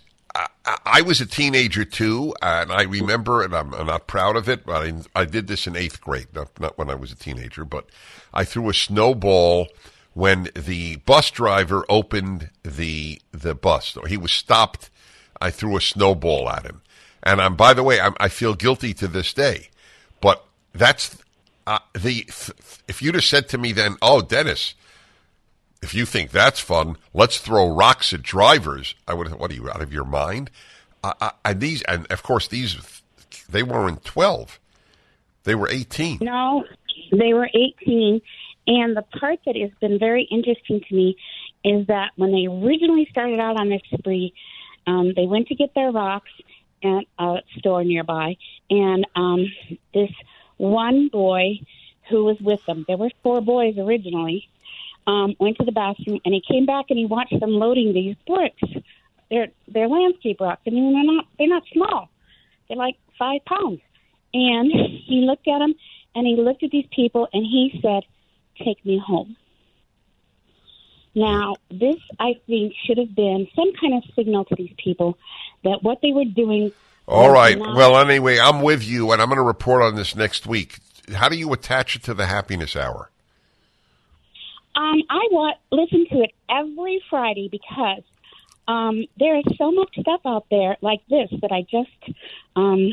I, I was a teenager too, and I remember, and I'm, I'm not proud of it, but I, I did this in eighth grade, not, not when I was a teenager, but I threw a snowball when the bus driver opened the the bus. Or he was stopped. I threw a snowball at him, and I'm by the way, I'm, I feel guilty to this day, but that's uh, the. If you'd have said to me then, "Oh, Dennis," if you think that's fun, let's throw rocks at drivers. I would. What are you out of your mind? Uh, uh, and these, and of course, these they weren't twelve; they were eighteen. No, they were 18. And the part that has been very interesting to me is that when they originally started out on this spree, um, they went to get their rocks, at a store nearby, and um, this one boy who was with them, there were four boys originally, um, went to the bathroom and he came back and he watched them loading these bricks. They're they're landscape rocks. I mean, they're not they're not small. They're like five pounds. And he looked at them and he looked at these people and he said, "Take me home." Now, this I think should have been some kind of signal to these people that what they were doing. All right. not- Well, anyway, I'm with you, and I'm going to report on this next week. How do you attach it to the happiness hour? Um, I want listen to it every Friday because um, there is so much stuff out there like this that I just um,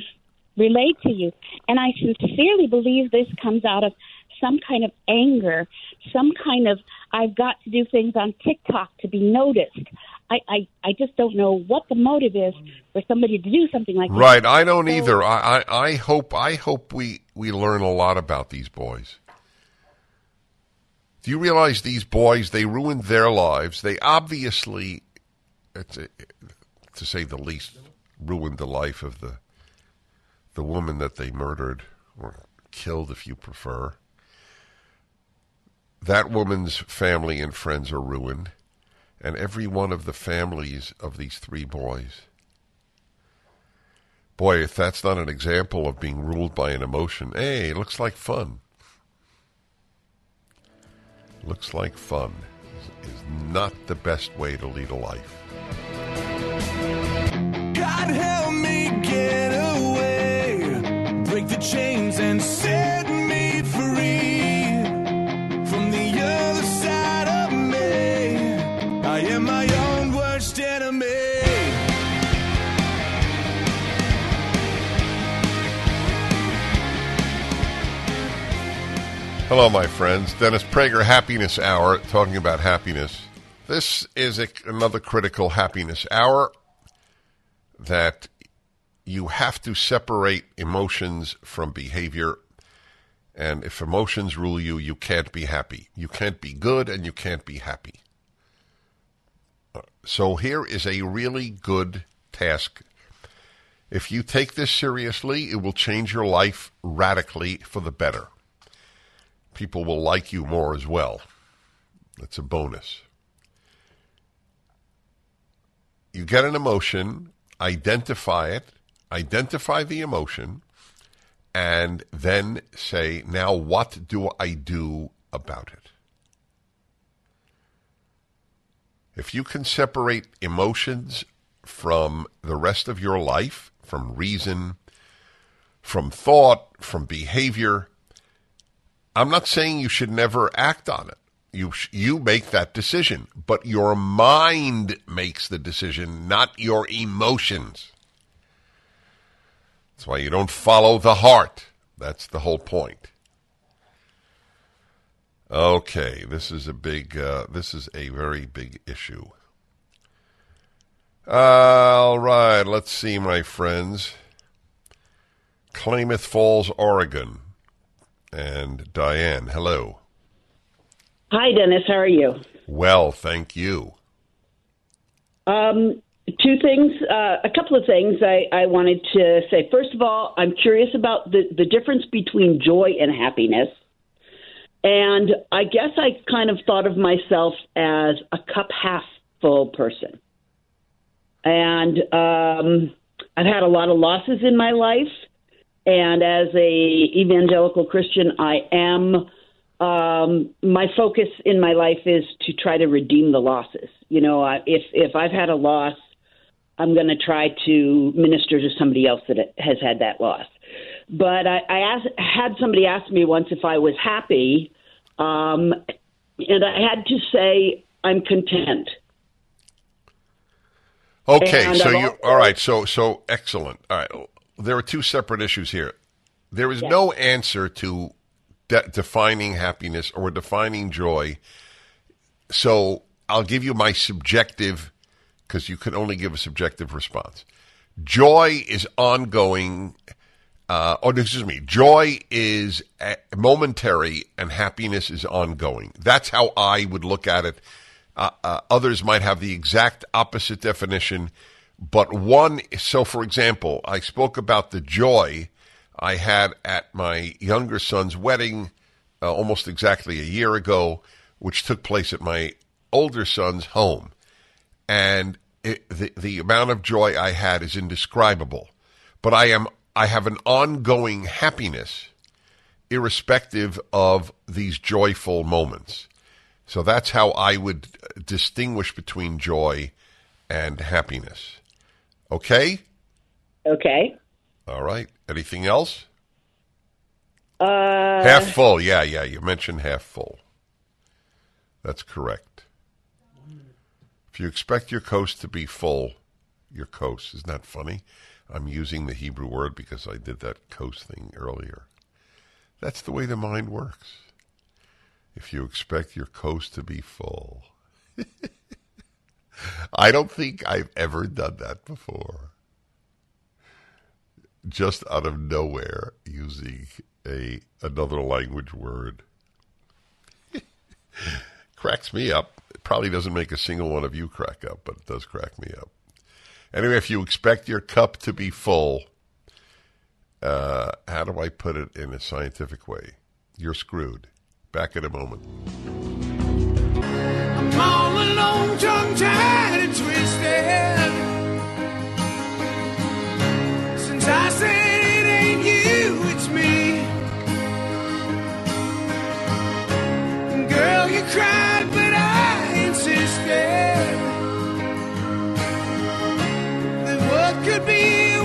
relayed to you, and I sincerely believe this comes out of some kind of anger, some kind of I've got to do things on TikTok to be noticed. I, I, I just don't know what the motive is for somebody to do something like that. Right. I don't So- either. I, I, I hope I hope we, we learn a lot about these boys. Do you realize these boys? They ruined their lives. They obviously, a, to say the least, ruined the life of the the woman that they murdered or killed, if you prefer. That woman's family and friends are ruined, and every one of the families of these three boys. Boy, if that's not an example of being ruled by an emotion, hey, it looks like fun. Looks like fun is, not the best way to lead a life. God help me get away, break the chains and set Hello, my friends. Dennis Prager, Happiness Hour, talking about happiness. This is a, another critical happiness hour that you have to separate emotions from behavior. And if emotions rule you, you can't be happy. You can't be good and you can't be happy. So here is a really good task. If you take this seriously, it will change your life radically for the better people will like you more as well. That's a bonus. You get an emotion, identify it, identify the emotion, and then say, now what do I do about it? If you can separate emotions from the rest of your life, from reason, from thought, from behavior, I'm not saying you should never act on it. You you make that decision, but your mind makes the decision, not your emotions. That's why you don't follow the heart. That's the whole point. Okay, this is a big. Uh, this is a very big issue. All right, let's see, my friends. Klamath Falls, Oregon and Diane. Hello. Hi, Dennis. How are you? Well, thank you. Um, two things, uh, a couple of things I, I wanted to say. First of all, I'm curious about the, the difference between joy and happiness. And I guess I kind of thought of myself as a cup half full person. And um, I've had a lot of losses in my life. And as a evangelical Christian, I am um, my focus in my life is to try to redeem the losses. You know, I, if if I've had a loss, I'm going to try to minister to somebody else that has had that loss. But I, I asked, had somebody ask me once if I was happy, um, and I had to say I'm content. Okay, And so I've you also- all right? So so excellent. All right, there are two separate issues here. There is no answer to de- defining happiness or defining joy. So I'll give you my subjective, because you can only give a subjective response. Joy is ongoing. Uh, oh, excuse me. Joy is uh, momentary, and happiness is ongoing. That's how I would look at it. Uh, uh, others might have the exact opposite definition, But one, so for example, I spoke about the joy I had at my younger son's wedding uh, almost exactly a year ago, which took place at my older son's home. And it, the, the amount of joy I had is indescribable. But I am I have an ongoing happiness irrespective of these joyful moments. So that's how I would distinguish between joy and happiness. Okay? Okay. All right. Anything else? Uh, half full. Yeah, yeah. You mentioned half full. That's correct. If you expect your coast to be full, your coast. Isn't that funny? I'm using the Hebrew word because I did that coast thing earlier. That's the way the mind works. If you expect your coast to be full. <laughs> I don't think I've ever done that before. Just out of nowhere using a another language word. <laughs> Cracks me up. It probably doesn't make a single one of you crack up, but it does crack me up. Anyway, if you expect your cup to be full, uh, how do I put it in a scientific way? You're screwed. Back in a moment. Tongue tied and twisted. Since I said it ain't you, it's me. Girl, you cried, but I insisted that what could be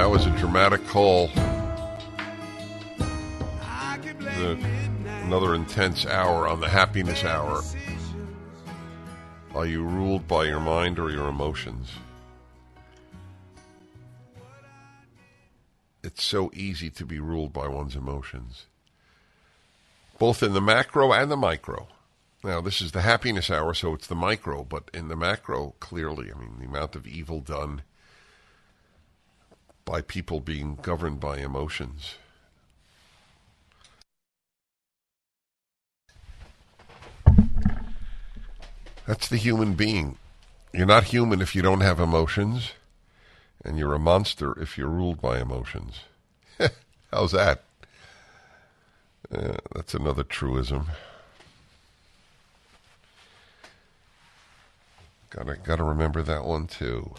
That was a dramatic call. The- another intense hour on the happiness hour. Are you ruled by your mind or your emotions? It's so easy to be ruled by one's emotions, both in the macro and the micro. Now, this is the happiness hour, so it's the micro, but in the macro, clearly, I mean, the amount of evil done by people being governed by emotions. That's the human being. You're not human if you don't have emotions, and you're a monster if you're ruled by emotions. <laughs> How's that? Uh, that's another truism. Gotta gotta remember that one too.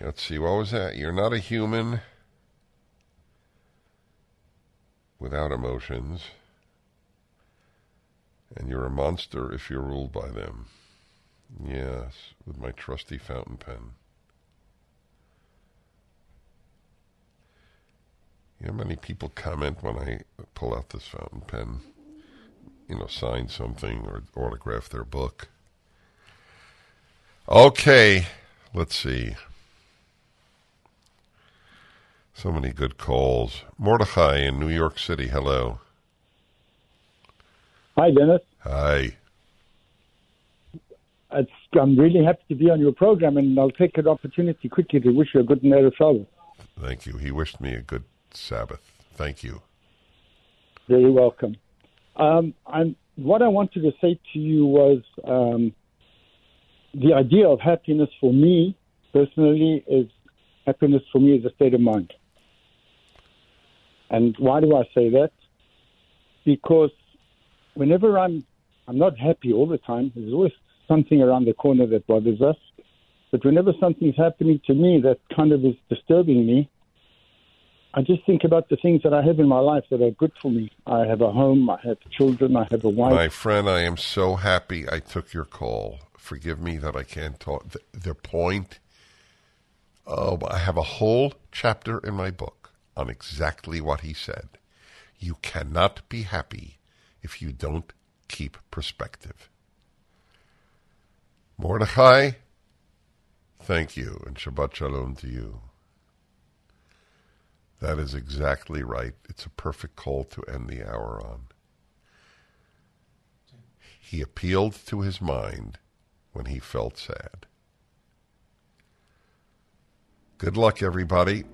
Let's see, what was that? You're not a human without emotions, and you're a monster if you're ruled by them. Yes, with my trusty fountain pen. You know, many people comment when I pull out this fountain pen, you know, sign something or autograph their book. Okay, let's see. So many good calls. Mordechai in New York City, hello. Hi, Dennis. Hi. It's, I'm really happy to be on your program, and I'll take an opportunity quickly to wish you a good Erev Shabbos. Thank you. He wished me a good Sabbath. Thank you. Very welcome. Um, I'm, what I wanted to say to you was um, the idea of happiness for me personally is happiness for me is a state of mind. And why do I say that? Because whenever I'm I'm not happy all the time. There's always something around the corner that bothers us. But whenever something's happening to me that kind of is disturbing me, I just think about the things that I have in my life that are good for me. I have a home, I have children, I have a wife. My friend, I am so happy I took your call. Forgive me that I can't talk. The, the point, oh, I have a whole chapter in my book on exactly what he said. You cannot be happy if you don't keep perspective. Mordechai, thank you, and Shabbat Shalom to you. That is exactly right. It's a perfect call to end the hour on. He appealed to his mind when he felt sad. Good luck, everybody.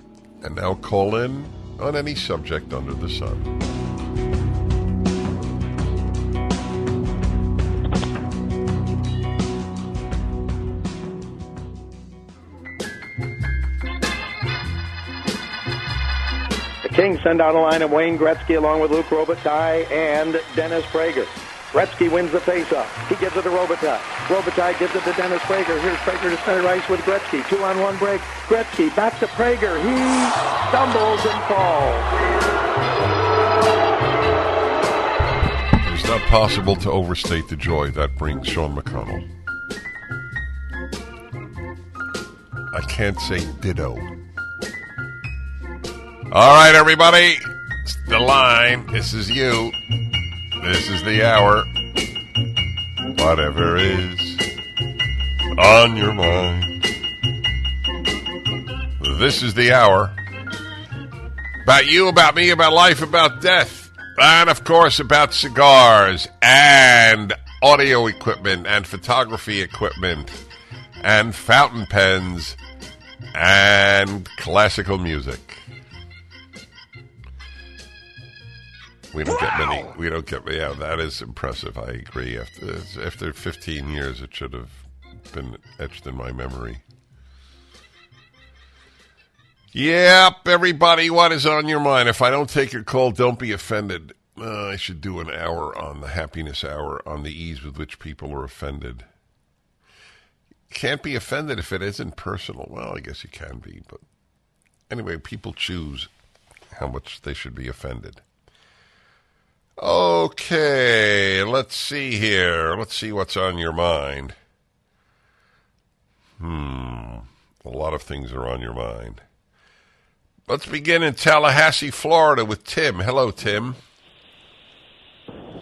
And now call in on any subject under the sun. The Kings send out a line of Wayne Gretzky along with Luc Robitaille and Dennis Prager. Gretzky wins the faceoff. He gives it to Robitaille. Robitaille gives it to Dennis Prager. Here's Prager to center ice with Gretzky. Two on one break. Gretzky back to Prager. He stumbles and falls. It's not possible to overstate the joy that brings Sean McConnell. I can't say ditto. All right, everybody. It's the line. This is you. This is the hour. Whatever is on your mind. This is the hour. About you, about me, about life, about death. And of course, about cigars and audio equipment and photography equipment and fountain pens and classical music. We don't get many. We don't get. Yeah, that is impressive. I agree. After after 15 years, it should have been etched in my memory. Yep, everybody, what is on your mind? If I don't take your call, don't be offended. Uh, I should do an hour on the happiness hour on the ease with which people are offended. Can't be offended if it isn't personal. Well, I guess you can be, but anyway, people choose how much they should be offended. Okay, let's see here. Let's see what's on your mind. Hmm, a lot of things are on your mind. Let's begin in Tallahassee, Florida with Tim. Hello, Tim.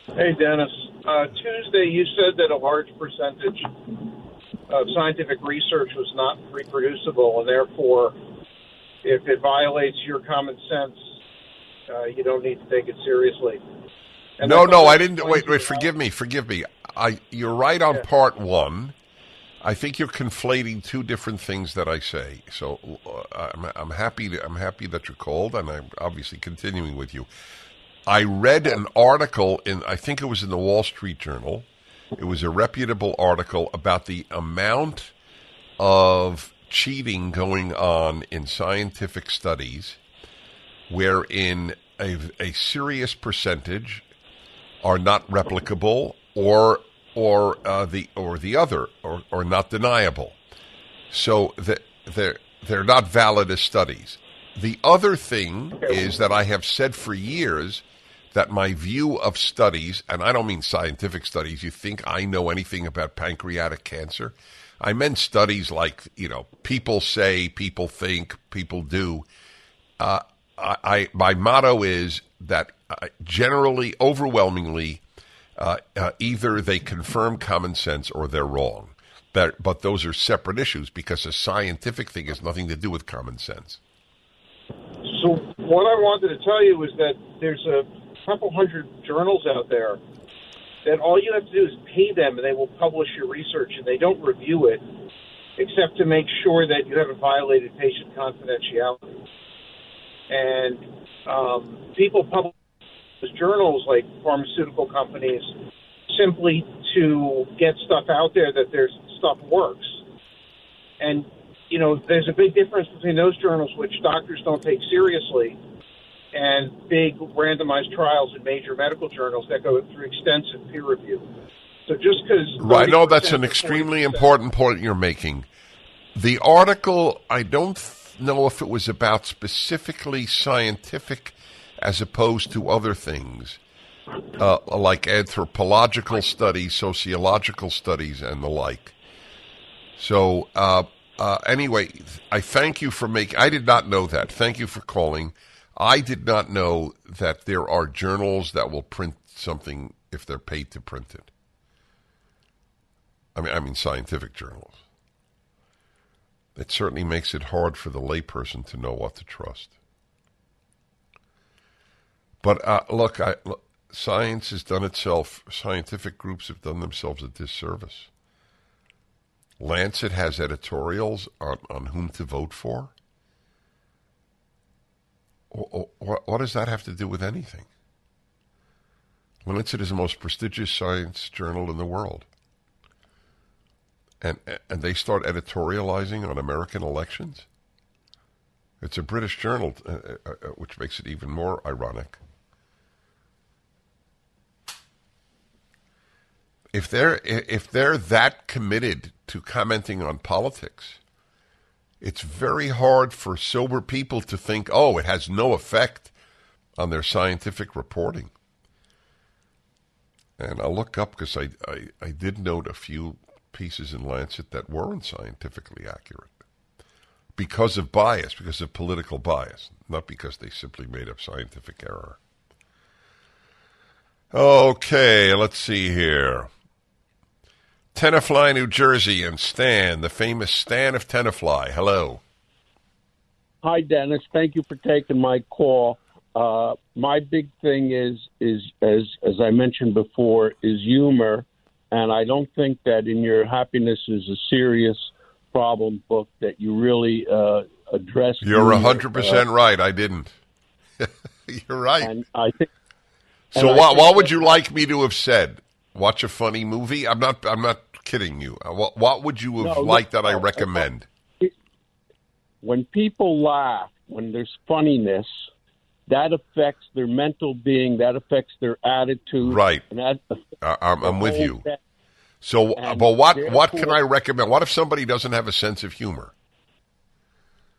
Hey, Dennis. Uh, Tuesday, you said that a large percentage of scientific research was not reproducible, and therefore, if it violates your common sense, uh, you don't need to take it seriously. And no, no, I didn't. Wait, wait. Forgive me. Forgive me. I. You're right on part one. I think you're conflating two different things that I say. So uh, I'm, I'm happy. To, I'm happy that you called, and I'm obviously continuing with you. I read an article in. I think it was in the Wall Street Journal. It was a reputable article about the amount of cheating going on in scientific studies, wherein a, a serious percentage are not replicable or or uh, the or the other or, or not deniable. So that they're they're not valid as studies. The other thing is that I have said for years that my view of studies, and I don't mean scientific studies, you think I know anything about pancreatic cancer? I meant studies like, you know, people say, people think, people do. Uh, I, I my motto is that uh, generally, overwhelmingly, uh, uh, either they confirm common sense or they're wrong. But, but those are separate issues because a scientific thing has nothing to do with common sense. So what I wanted to tell you is that there's a couple hundred journals out there that all you have to do is pay them and they will publish your research and they don't review it except to make sure that you haven't violated patient confidentiality. And um, people publish journals like pharmaceutical companies simply to get stuff out there that their stuff works. And you know, there's a big difference between those journals which doctors don't take seriously and big randomized trials in major medical journals that go through extensive peer review. So just because Right. No, that's an extremely important point you're making. The article, I don't know if it was about specifically scientific as opposed to other things, uh, like anthropological studies, sociological studies, and the like. So, uh, uh, anyway, I thank you for making. I did not know that. Thank you for calling. I did not know that there are journals that will print something if they're paid to print it. I mean, I mean scientific journals. It certainly makes it hard for the layperson to know what to trust. But uh, look, I, look, science has done itself. Scientific groups have done themselves a disservice. Lancet has editorials on, on whom to vote for. What, what does that have to do with anything? Lancet is the most prestigious science journal in the world. And, and they start editorializing on American elections? It's a British journal, uh, uh, uh, which makes it even more ironic. If they're if they're that committed to commenting on politics, it's very hard for sober people to think, "Oh, it has no effect on their scientific reporting." And I'll look up because I, I, I did note a few pieces in Lancet that weren't scientifically accurate because of bias, because of political bias, not because they simply made up scientific error. Okay, let's see here. Tenafly, New Jersey, and Stan, the famous Stan of Tenafly. Hello. Hi, Dennis. Thank you for taking my call. Uh, my big thing is is as as I mentioned before is humor, and I don't think that in your happiness is a serious problem book that you really uh, address. You're a hundred percent Uh, right. I didn't. <laughs> You're right. And I think. So what would you like me to have said? Watch a funny movie? I'm not I'm not kidding you. Uh, What what would you have No, liked that I recommend? when people laugh, when there's funniness, that affects their mental being, that affects their attitude. Right. And that Uh, I'm, I'm with you. So, but what what can I recommend? What if somebody doesn't have a sense of humor?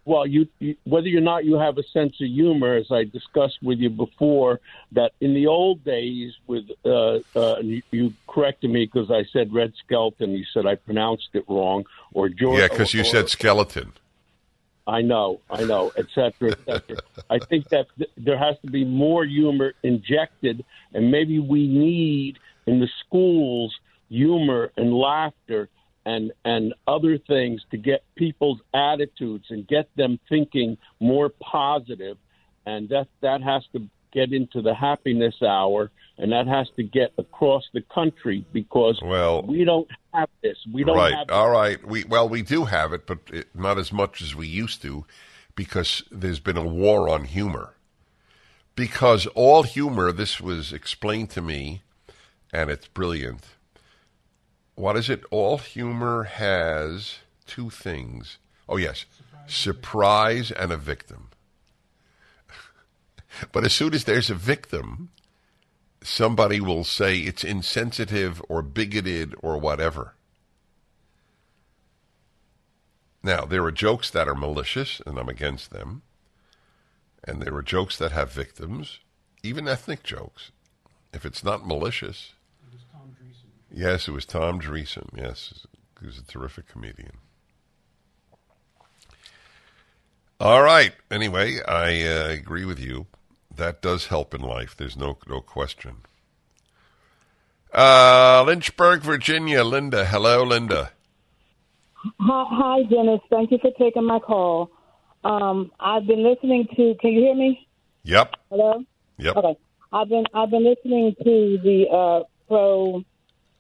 Well, you, you whether or not you have a sense of humor, as I discussed with you before, that in the old days, with uh, uh, you, you corrected me because I said red skeleton. You said I pronounced it wrong, or George. Yeah, because you or- said skeleton. I know, I know, et cetera, et cetera. I think that th- there has to be more humor injected, and maybe we need in the schools humor and laughter and and other things to get people's attitudes and get them thinking more positive, and that that has to get into the happiness hour, and that has to get across the country because well, we don't have this. We don't right. have All right. We well, we do have it, but it, not as much as we used to, because there's been a war on humor. Because all humor, this was explained to me, and it's brilliant. What is it? All humor has two things. Oh yes, surprise and a victim. <laughs> But as soon as there's a victim, somebody will say it's insensitive or bigoted or whatever. Now, there are jokes that are malicious, and I'm against them. And there are jokes that have victims, even ethnic jokes. If it's not malicious. Yes, it was Tom Dreesen. Yes, he was a terrific comedian. All right. Anyway, I uh, agree with you. That does help in life. There's no no question. Uh, Lynchburg, Virginia. Linda. Hello, Linda. Hi, Dennis. Thank you for taking my call. Um, I've been listening to. Can you hear me? Yep. Hello. Yep. Okay. I've been I've been listening to the uh,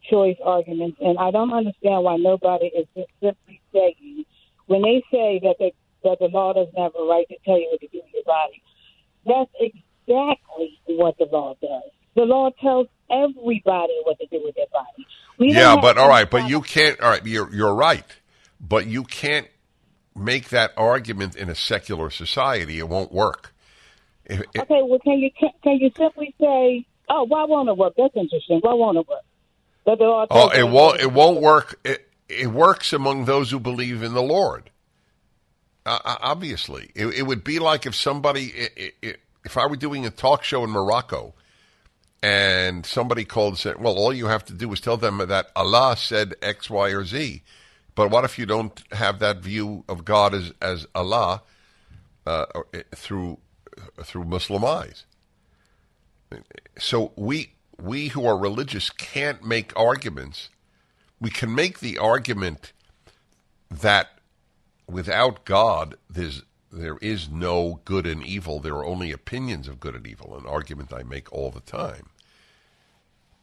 pro-choice arguments, and I don't understand why nobody is just simply saying when they say that they, that the law doesn't have a right to tell you what to do with your body. That's exactly what the law does. The law tells everybody what to do with their body. We yeah, but all right, but you can't. All right, you're you're right, but you can't make that argument in a secular society. It won't work. If- if- Okay, well, can you can, can you simply say, "Oh, why won't it work?" That's interesting. Why won't it work? Law oh, it won't. It won't work. It, it works among those who believe in the Lord. Uh, uh, obviously, it, it would be like if somebody, i i if I were doing a talk show in Morocco, and somebody called and said, "Well, all you have to do is tell them that Allah said X, Y, or Z." But what if you don't have that view of God as as Allah uh, uh, through through Muslim eyes? So we we who are religious can't make arguments. We can make the argument that without God, there's there is no good and evil. There are only opinions of good and evil. An argument I make all the time.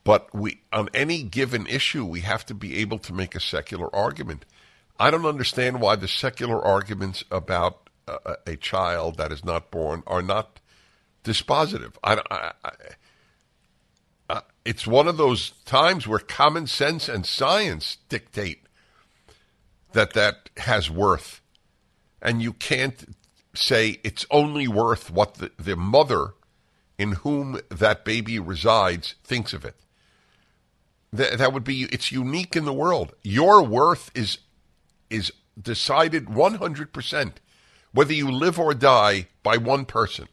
But we, on any given issue, we have to be able to make a secular argument. I don't understand why the secular arguments about a, a child that is not born are not dispositive. I, I, I, uh, it's one of those times where common sense and science dictate that that has worth, and you can't say it's only worth what the, the mother in whom that baby resides thinks of it. That, that would be it's unique in the world. Your worth is is decided 100% whether you live or die by one person.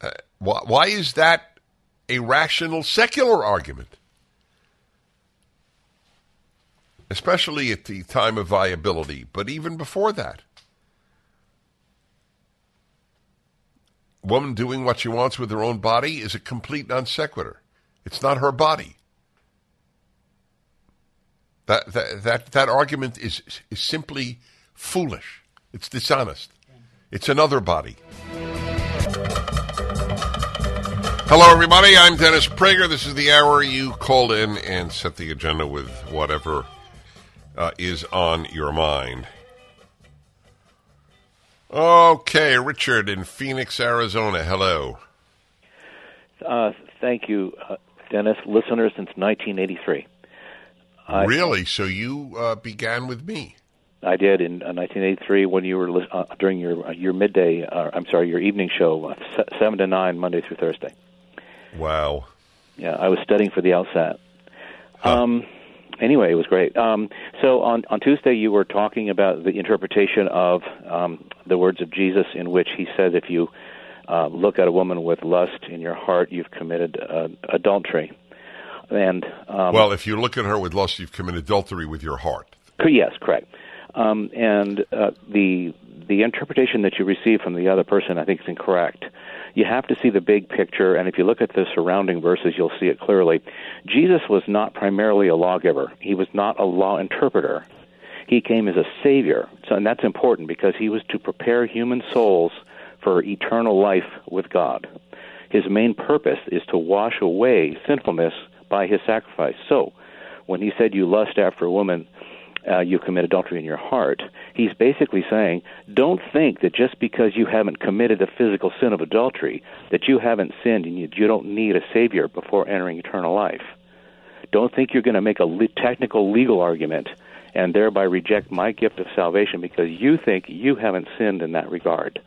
Uh, why, why is that a rational secular argument? Especially at the time of viability, but even before that. Woman doing what she wants with her own body is a complete non sequitur. It's not her body. That, that, that, that argument is, is simply foolish. It's dishonest. It's another body. Hello, everybody. I'm Dennis Prager. This is the hour you called in and set the agenda with whatever uh, is on your mind. Okay, Richard in Phoenix, Arizona. Hello. Uh, thank you, uh, Dennis. Listener since 1983. I- really? So you uh, began with me? I did in uh, 1983 when you were uh, during your uh, your midday. Uh, I'm sorry, your evening show, uh, se- seven to nine, Monday through Thursday. Wow. Yeah, I was studying for the LSAT. Um, anyway, it was great. Um, so on on Tuesday, you were talking about the interpretation of um, the words of Jesus, in which he said, "If you uh, look at a woman with lust in your heart, you've committed uh, adultery." And um, well, if you look at her with lust, you've committed adultery with your heart. Yes, correct. Um, and uh, the the interpretation that you receive from the other person, I think, is incorrect. You have to see the big picture, and if you look at the surrounding verses, you'll see it clearly. Jesus was not primarily a lawgiver; he was not a law interpreter. He came as a savior, so and that's important because he was to prepare human souls for eternal life with God. His main purpose is to wash away sinfulness by his sacrifice. So, when he said, "You lust after a woman," uh, you commit adultery in your heart. He's basically saying, don't think that just because you haven't committed the physical sin of adultery, that you haven't sinned and you, you don't need a savior before entering eternal life. Don't think you're going to make a le- technical legal argument and thereby reject my gift of salvation because you think you haven't sinned in that regard.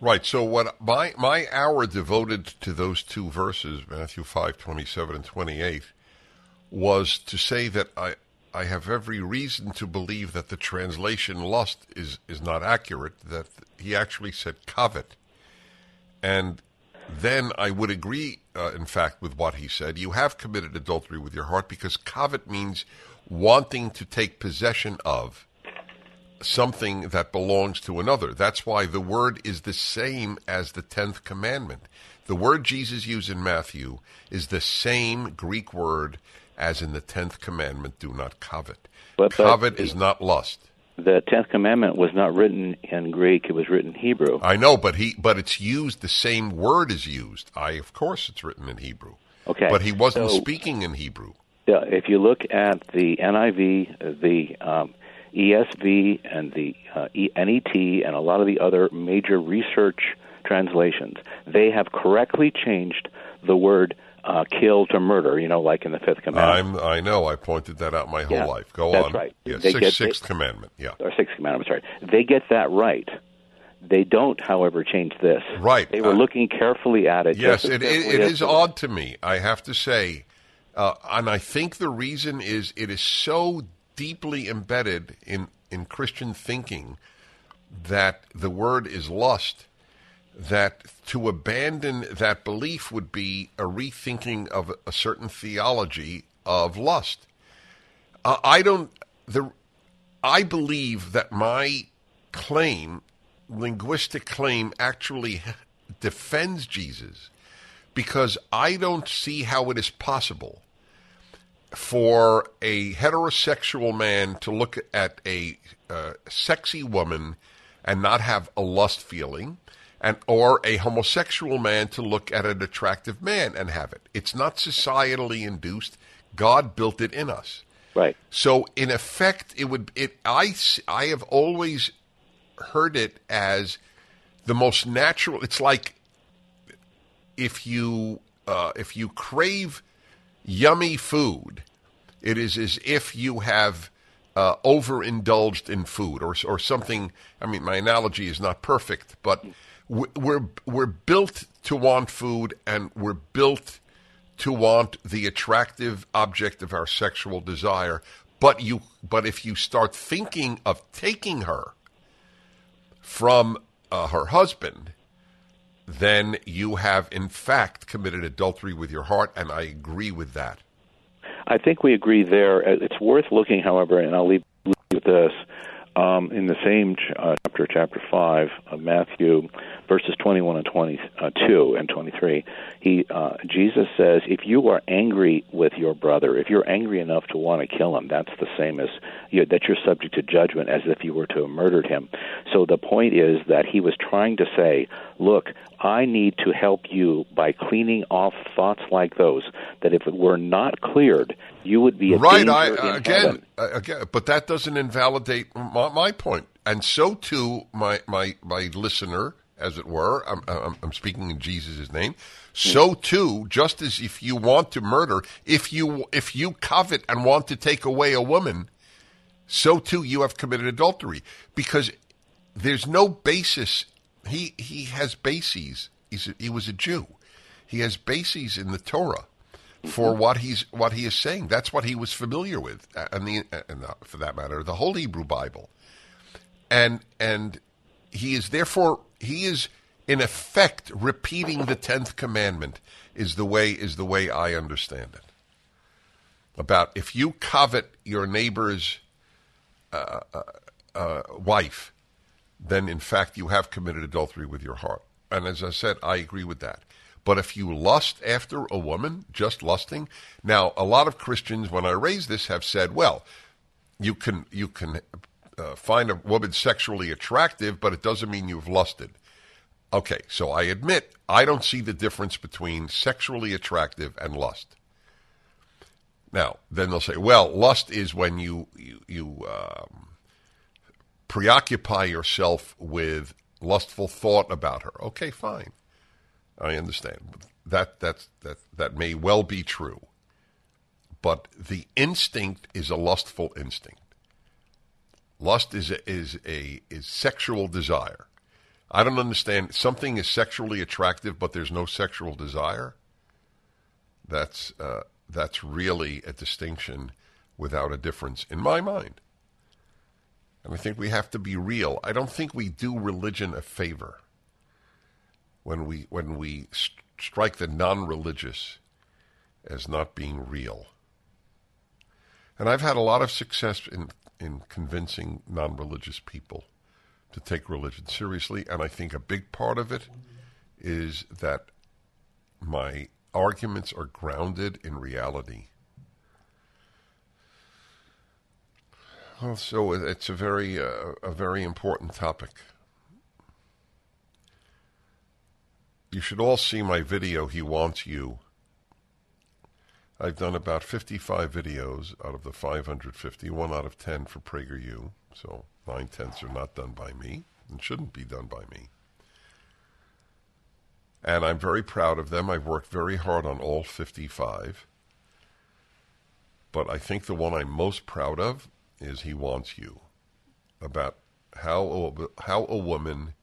Right. So what my my hour devoted to those two verses, Matthew five twenty seven and twenty eight, was to say that I I have every reason to believe that the translation lust is is not accurate. That he actually said covet, and then I would agree, uh, in fact, with what he said. You have committed adultery with your heart because covet means wanting to take possession of something that belongs to another. That's why the word is the same as the 10th commandment. The word Jesus used in Matthew is the same Greek word as in the 10th commandment do not covet. But- but covet is not lust. The tenth commandment was not written in Greek; it was written in Hebrew. I know, but he but it's used the same word is used. I of course it's written in Hebrew. Okay, But he wasn't so- speaking in Hebrew. Yeah, if you look at the NIV, the um, ESV, and the uh, NET, and a lot of the other major research translations, they have correctly changed the word uh, "kill" to "murder." You know, like in the Fifth Commandment. I'm I know, I pointed that out my whole Yeah, life. Go that's on. right. Yeah, They sixth, get- sixth they- commandment. Yeah. or Sixth Commandment. Sorry, they get that right. They don't, however, change this. Right. They were Uh, looking carefully at it. Yes, it, it, it is odd to me, I have to say. Uh, and I think the reason is it is so deeply embedded in, in Christian thinking that the word is lust, that to abandon that belief would be a rethinking of a certain theology of lust. Uh, I don't. The I believe that my claim, linguistic claim, actually <laughs> defends Jesus because I don't see how it is possible for a heterosexual man to look at a uh, sexy woman and not have a lust feeling and or a homosexual man to look at an attractive man and have it. It's not societally induced. God built it in us. Right. So in effect it would it i i have always heard it as the most natural it's like if you uh, if you crave yummy food, it is as if you have uh, overindulged in food or or something. I mean, my analogy is not perfect, but we- we're we're built to want food, and we're built to want the attractive object of our sexual desire. But you, but if you start thinking of taking her from uh, her husband, then you have in fact committed adultery with your heart, and I agree with that. I think we agree there. Uh, It's worth looking, however, and I'll leave with this. Um, in the same ch- uh, chapter, chapter 5 of Matthew, verses 21 and 22 and 23, he, uh, Jesus says, if you are angry with your brother, if you're angry enough to want to kill him, that's the same as you, that you're subject to judgment as if you were to have murdered him. So the point is that he was trying to say, look, I need to help you by cleaning off thoughts like those, that if it were not cleared, you would be right I, in again uh, again but that doesn't invalidate my, my point and so too my my my listener as it were i'm i'm, I'm speaking in jesus' name. So too just as if you want to murder if you if you covet and want to take away a woman so too you have committed adultery. Because there's no basis. He he has bases. He's a, he was a jew. He has bases in the torah for what he's what he is saying. That's what he was familiar with, uh, and the and uh, for that matter, the whole Hebrew Bible, and and he is therefore he is in effect repeating the tenth commandment. Is the way is the way I understand it. About if you covet your neighbor's uh, uh, uh, wife, then in fact you have committed adultery with your heart. And as I said, I agree with that. But if you lust after a woman, just lusting, now a lot of Christians, when I raise this, have said, well, you can you can uh, find a woman sexually attractive, but it doesn't mean you've lusted. Okay, so I admit I don't see the difference between sexually attractive and lust. Now, then they'll say, well, lust is when you you, you um, preoccupy yourself with lustful thought about her. Okay, fine. I understand. That that's that that may well be true. But the instinct is a lustful instinct. Lust is a, is a is sexual desire. I don't understand. Something is sexually attractive, but there's no sexual desire. That's uh, that's really a distinction without a difference in my mind. And I think we have to be real. I don't think we do religion a favor when we when we st- strike the non-religious as not being real. And I've had a lot of success in in convincing non-religious people to take religion seriously, and I think a big part of it is that my arguments are grounded in reality. So it's a very uh, a very important topic. You should all see my video, He Wants You. I've done about 55 videos out of the 550, one out of 10 for PragerU, so nine tenths are not done by me and shouldn't be done by me. And I'm very proud of them. I've worked very hard on all 55. But I think the one I'm most proud of is He Wants You, about how a, how a woman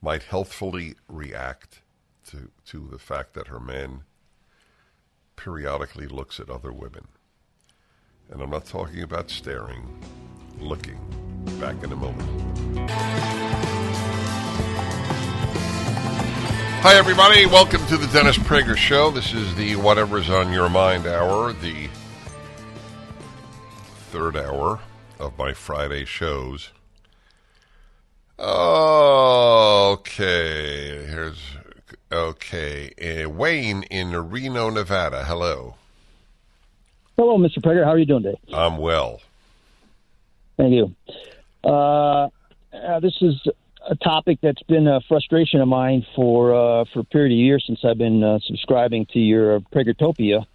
might healthfully react to, to the fact that her man periodically looks at other women. And I'm not talking about staring, looking. Back in a moment. Hi, everybody. Welcome to the Dennis Prager Show. This is the Whatever's on Your Mind hour, the third hour of my Friday shows. Okay, here's okay. Uh, Wayne in Reno, Nevada. Hello. Hello, Mr. Prager. How are you doing today? I'm well. Thank you. Uh, uh, this is a topic that's been a frustration of mine for uh, for a period of years since I've been uh, subscribing to your Pragertopia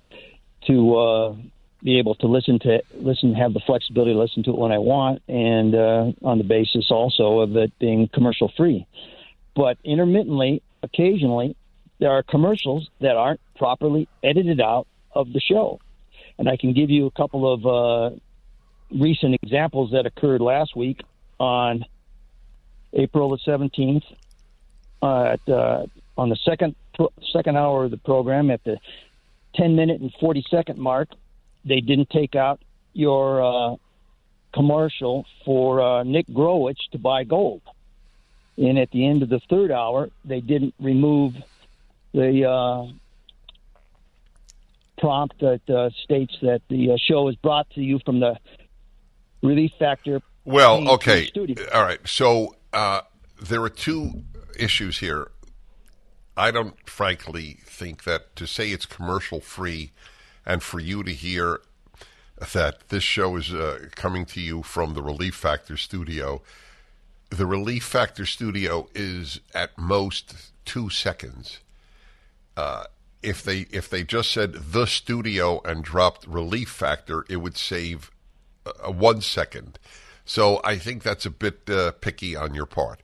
to uh, be able to listen to listen, have the flexibility to listen to it when I want, and uh, on the basis also of it being commercial free. But intermittently, occasionally, there are commercials that aren't properly edited out of the show. And I can give you a couple of uh, recent examples that occurred last week on April the 17th. Uh, at, uh, on the second second hour of the program, at the 10 minute and 40 second mark, they didn't take out your uh, commercial for uh, Nick Growich to buy gold. And at the end of the third hour, they didn't remove the uh, prompt that uh, states that the uh, show is brought to you from the Relief Factor. Well, okay. Studio. All right. So uh, there are two issues here. I don't frankly think that to say it's commercial free and for you to hear that this show is uh, coming to you from the Relief Factor studio. The Relief Factor studio is at most two seconds. Uh, if they if they just said the studio and dropped Relief Factor, it would save a one second. So I think that's a bit uh, picky on your part.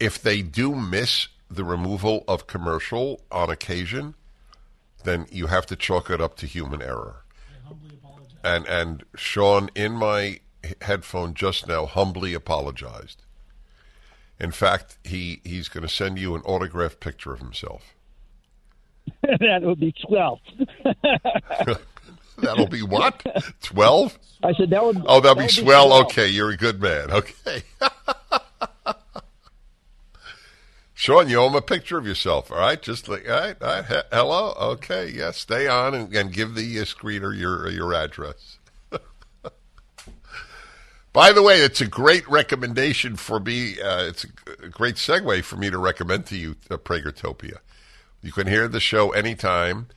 If they do miss the removal of commercial on occasion, then you have to chalk it up to human error. And and Sean in my headphone just now humbly apologized. In fact, he he's going to send you an autographed picture of himself. <laughs> that would be 12. <laughs> That'll be what? Twelve? I said that would. Oh, that'll be that would swell. 12. Okay, you're a good man. Okay. <laughs> Sean, you owe him a picture of yourself. All right, just like all right, all right. he- hello. Okay, yeah. Stay on and, and give the uh, screener your your address. By the way, it's a great recommendation for me. Uh, it's a great segue for me to recommend to you uh, Pragertopia. You can hear the show anytime.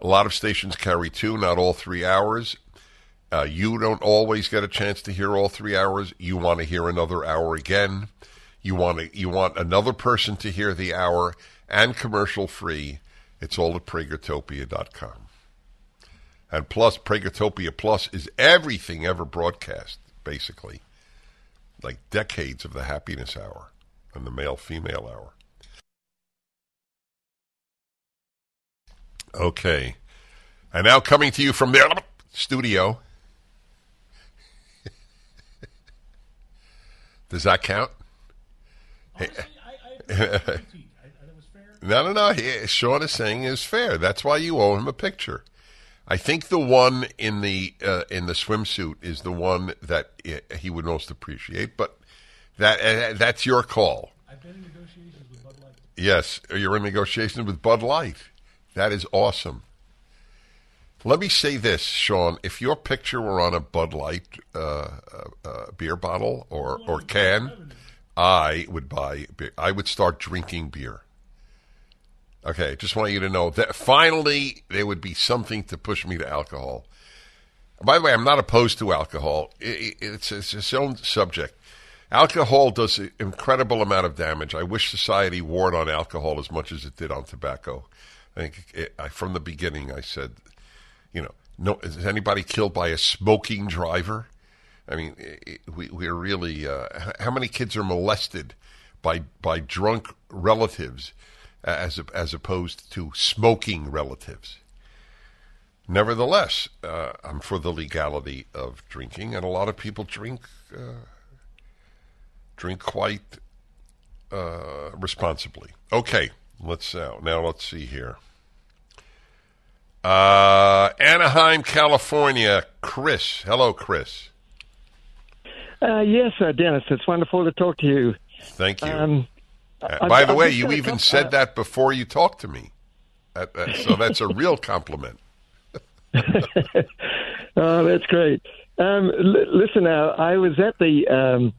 A lot of stations carry two, not all three hours. Uh, you don't always get a chance to hear all three hours. You want to hear another hour again. You want to, you want another person to hear the hour and commercial free. It's all at pragertopia.com. And plus, Pragertopia Plus is everything ever broadcast, basically. Like decades of the happiness hour and the male female hour. Okay. And now coming to you from the studio. <laughs> Does that count? no, no, no. He, Sean is saying is fair. That's why you owe him a picture. I think the one in the uh, in the swimsuit is the one that he- he would most appreciate. But that uh, that's your call. I've been in negotiations with Bud Light. Yes, you're in negotiations with Bud Light. That is awesome. Let me say this, Sean. If your picture were on a Bud Light uh, uh, uh, beer bottle or, or can, I would buy beer. I would start drinking beer. Okay, just want you to know that finally there would be something to push me to alcohol. By the way, I'm not opposed to alcohol. I- I- It's, it's its own subject. Alcohol does an incredible amount of damage. I wish society warred on alcohol as much as it did on tobacco. I think it, I, from the beginning I said, you know, no, is anybody killed by a smoking driver? I mean, we, we're really. Uh, how many kids are molested by by drunk relatives as as opposed to smoking relatives? Nevertheless, uh, I'm for the legality of drinking, and a lot of people drink uh, drink quite uh, responsibly. Okay, let's uh, now let's see here. Uh, Anaheim, California. Chris, hello, Chris. Uh, yes, uh, Dennis, it's wonderful to talk to you. Thank you. Um, Uh, by the I've way, you even said uh, that before you talked to me. That, that, so that's a real compliment. <laughs> <laughs> Oh, that's great. Um, l- listen, now, I was at the um,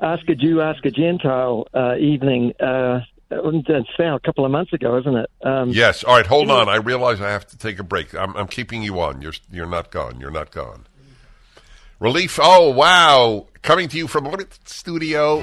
Ask a Jew, Ask a Gentile uh, evening. Uh, that's now a couple of months ago, isn't it? Um, Yes. All right. Hold on. I realize I have to take a break. I'm, I'm keeping you on. You're you're not gone. You're not gone. Relief. Oh wow! Coming to you from the studio.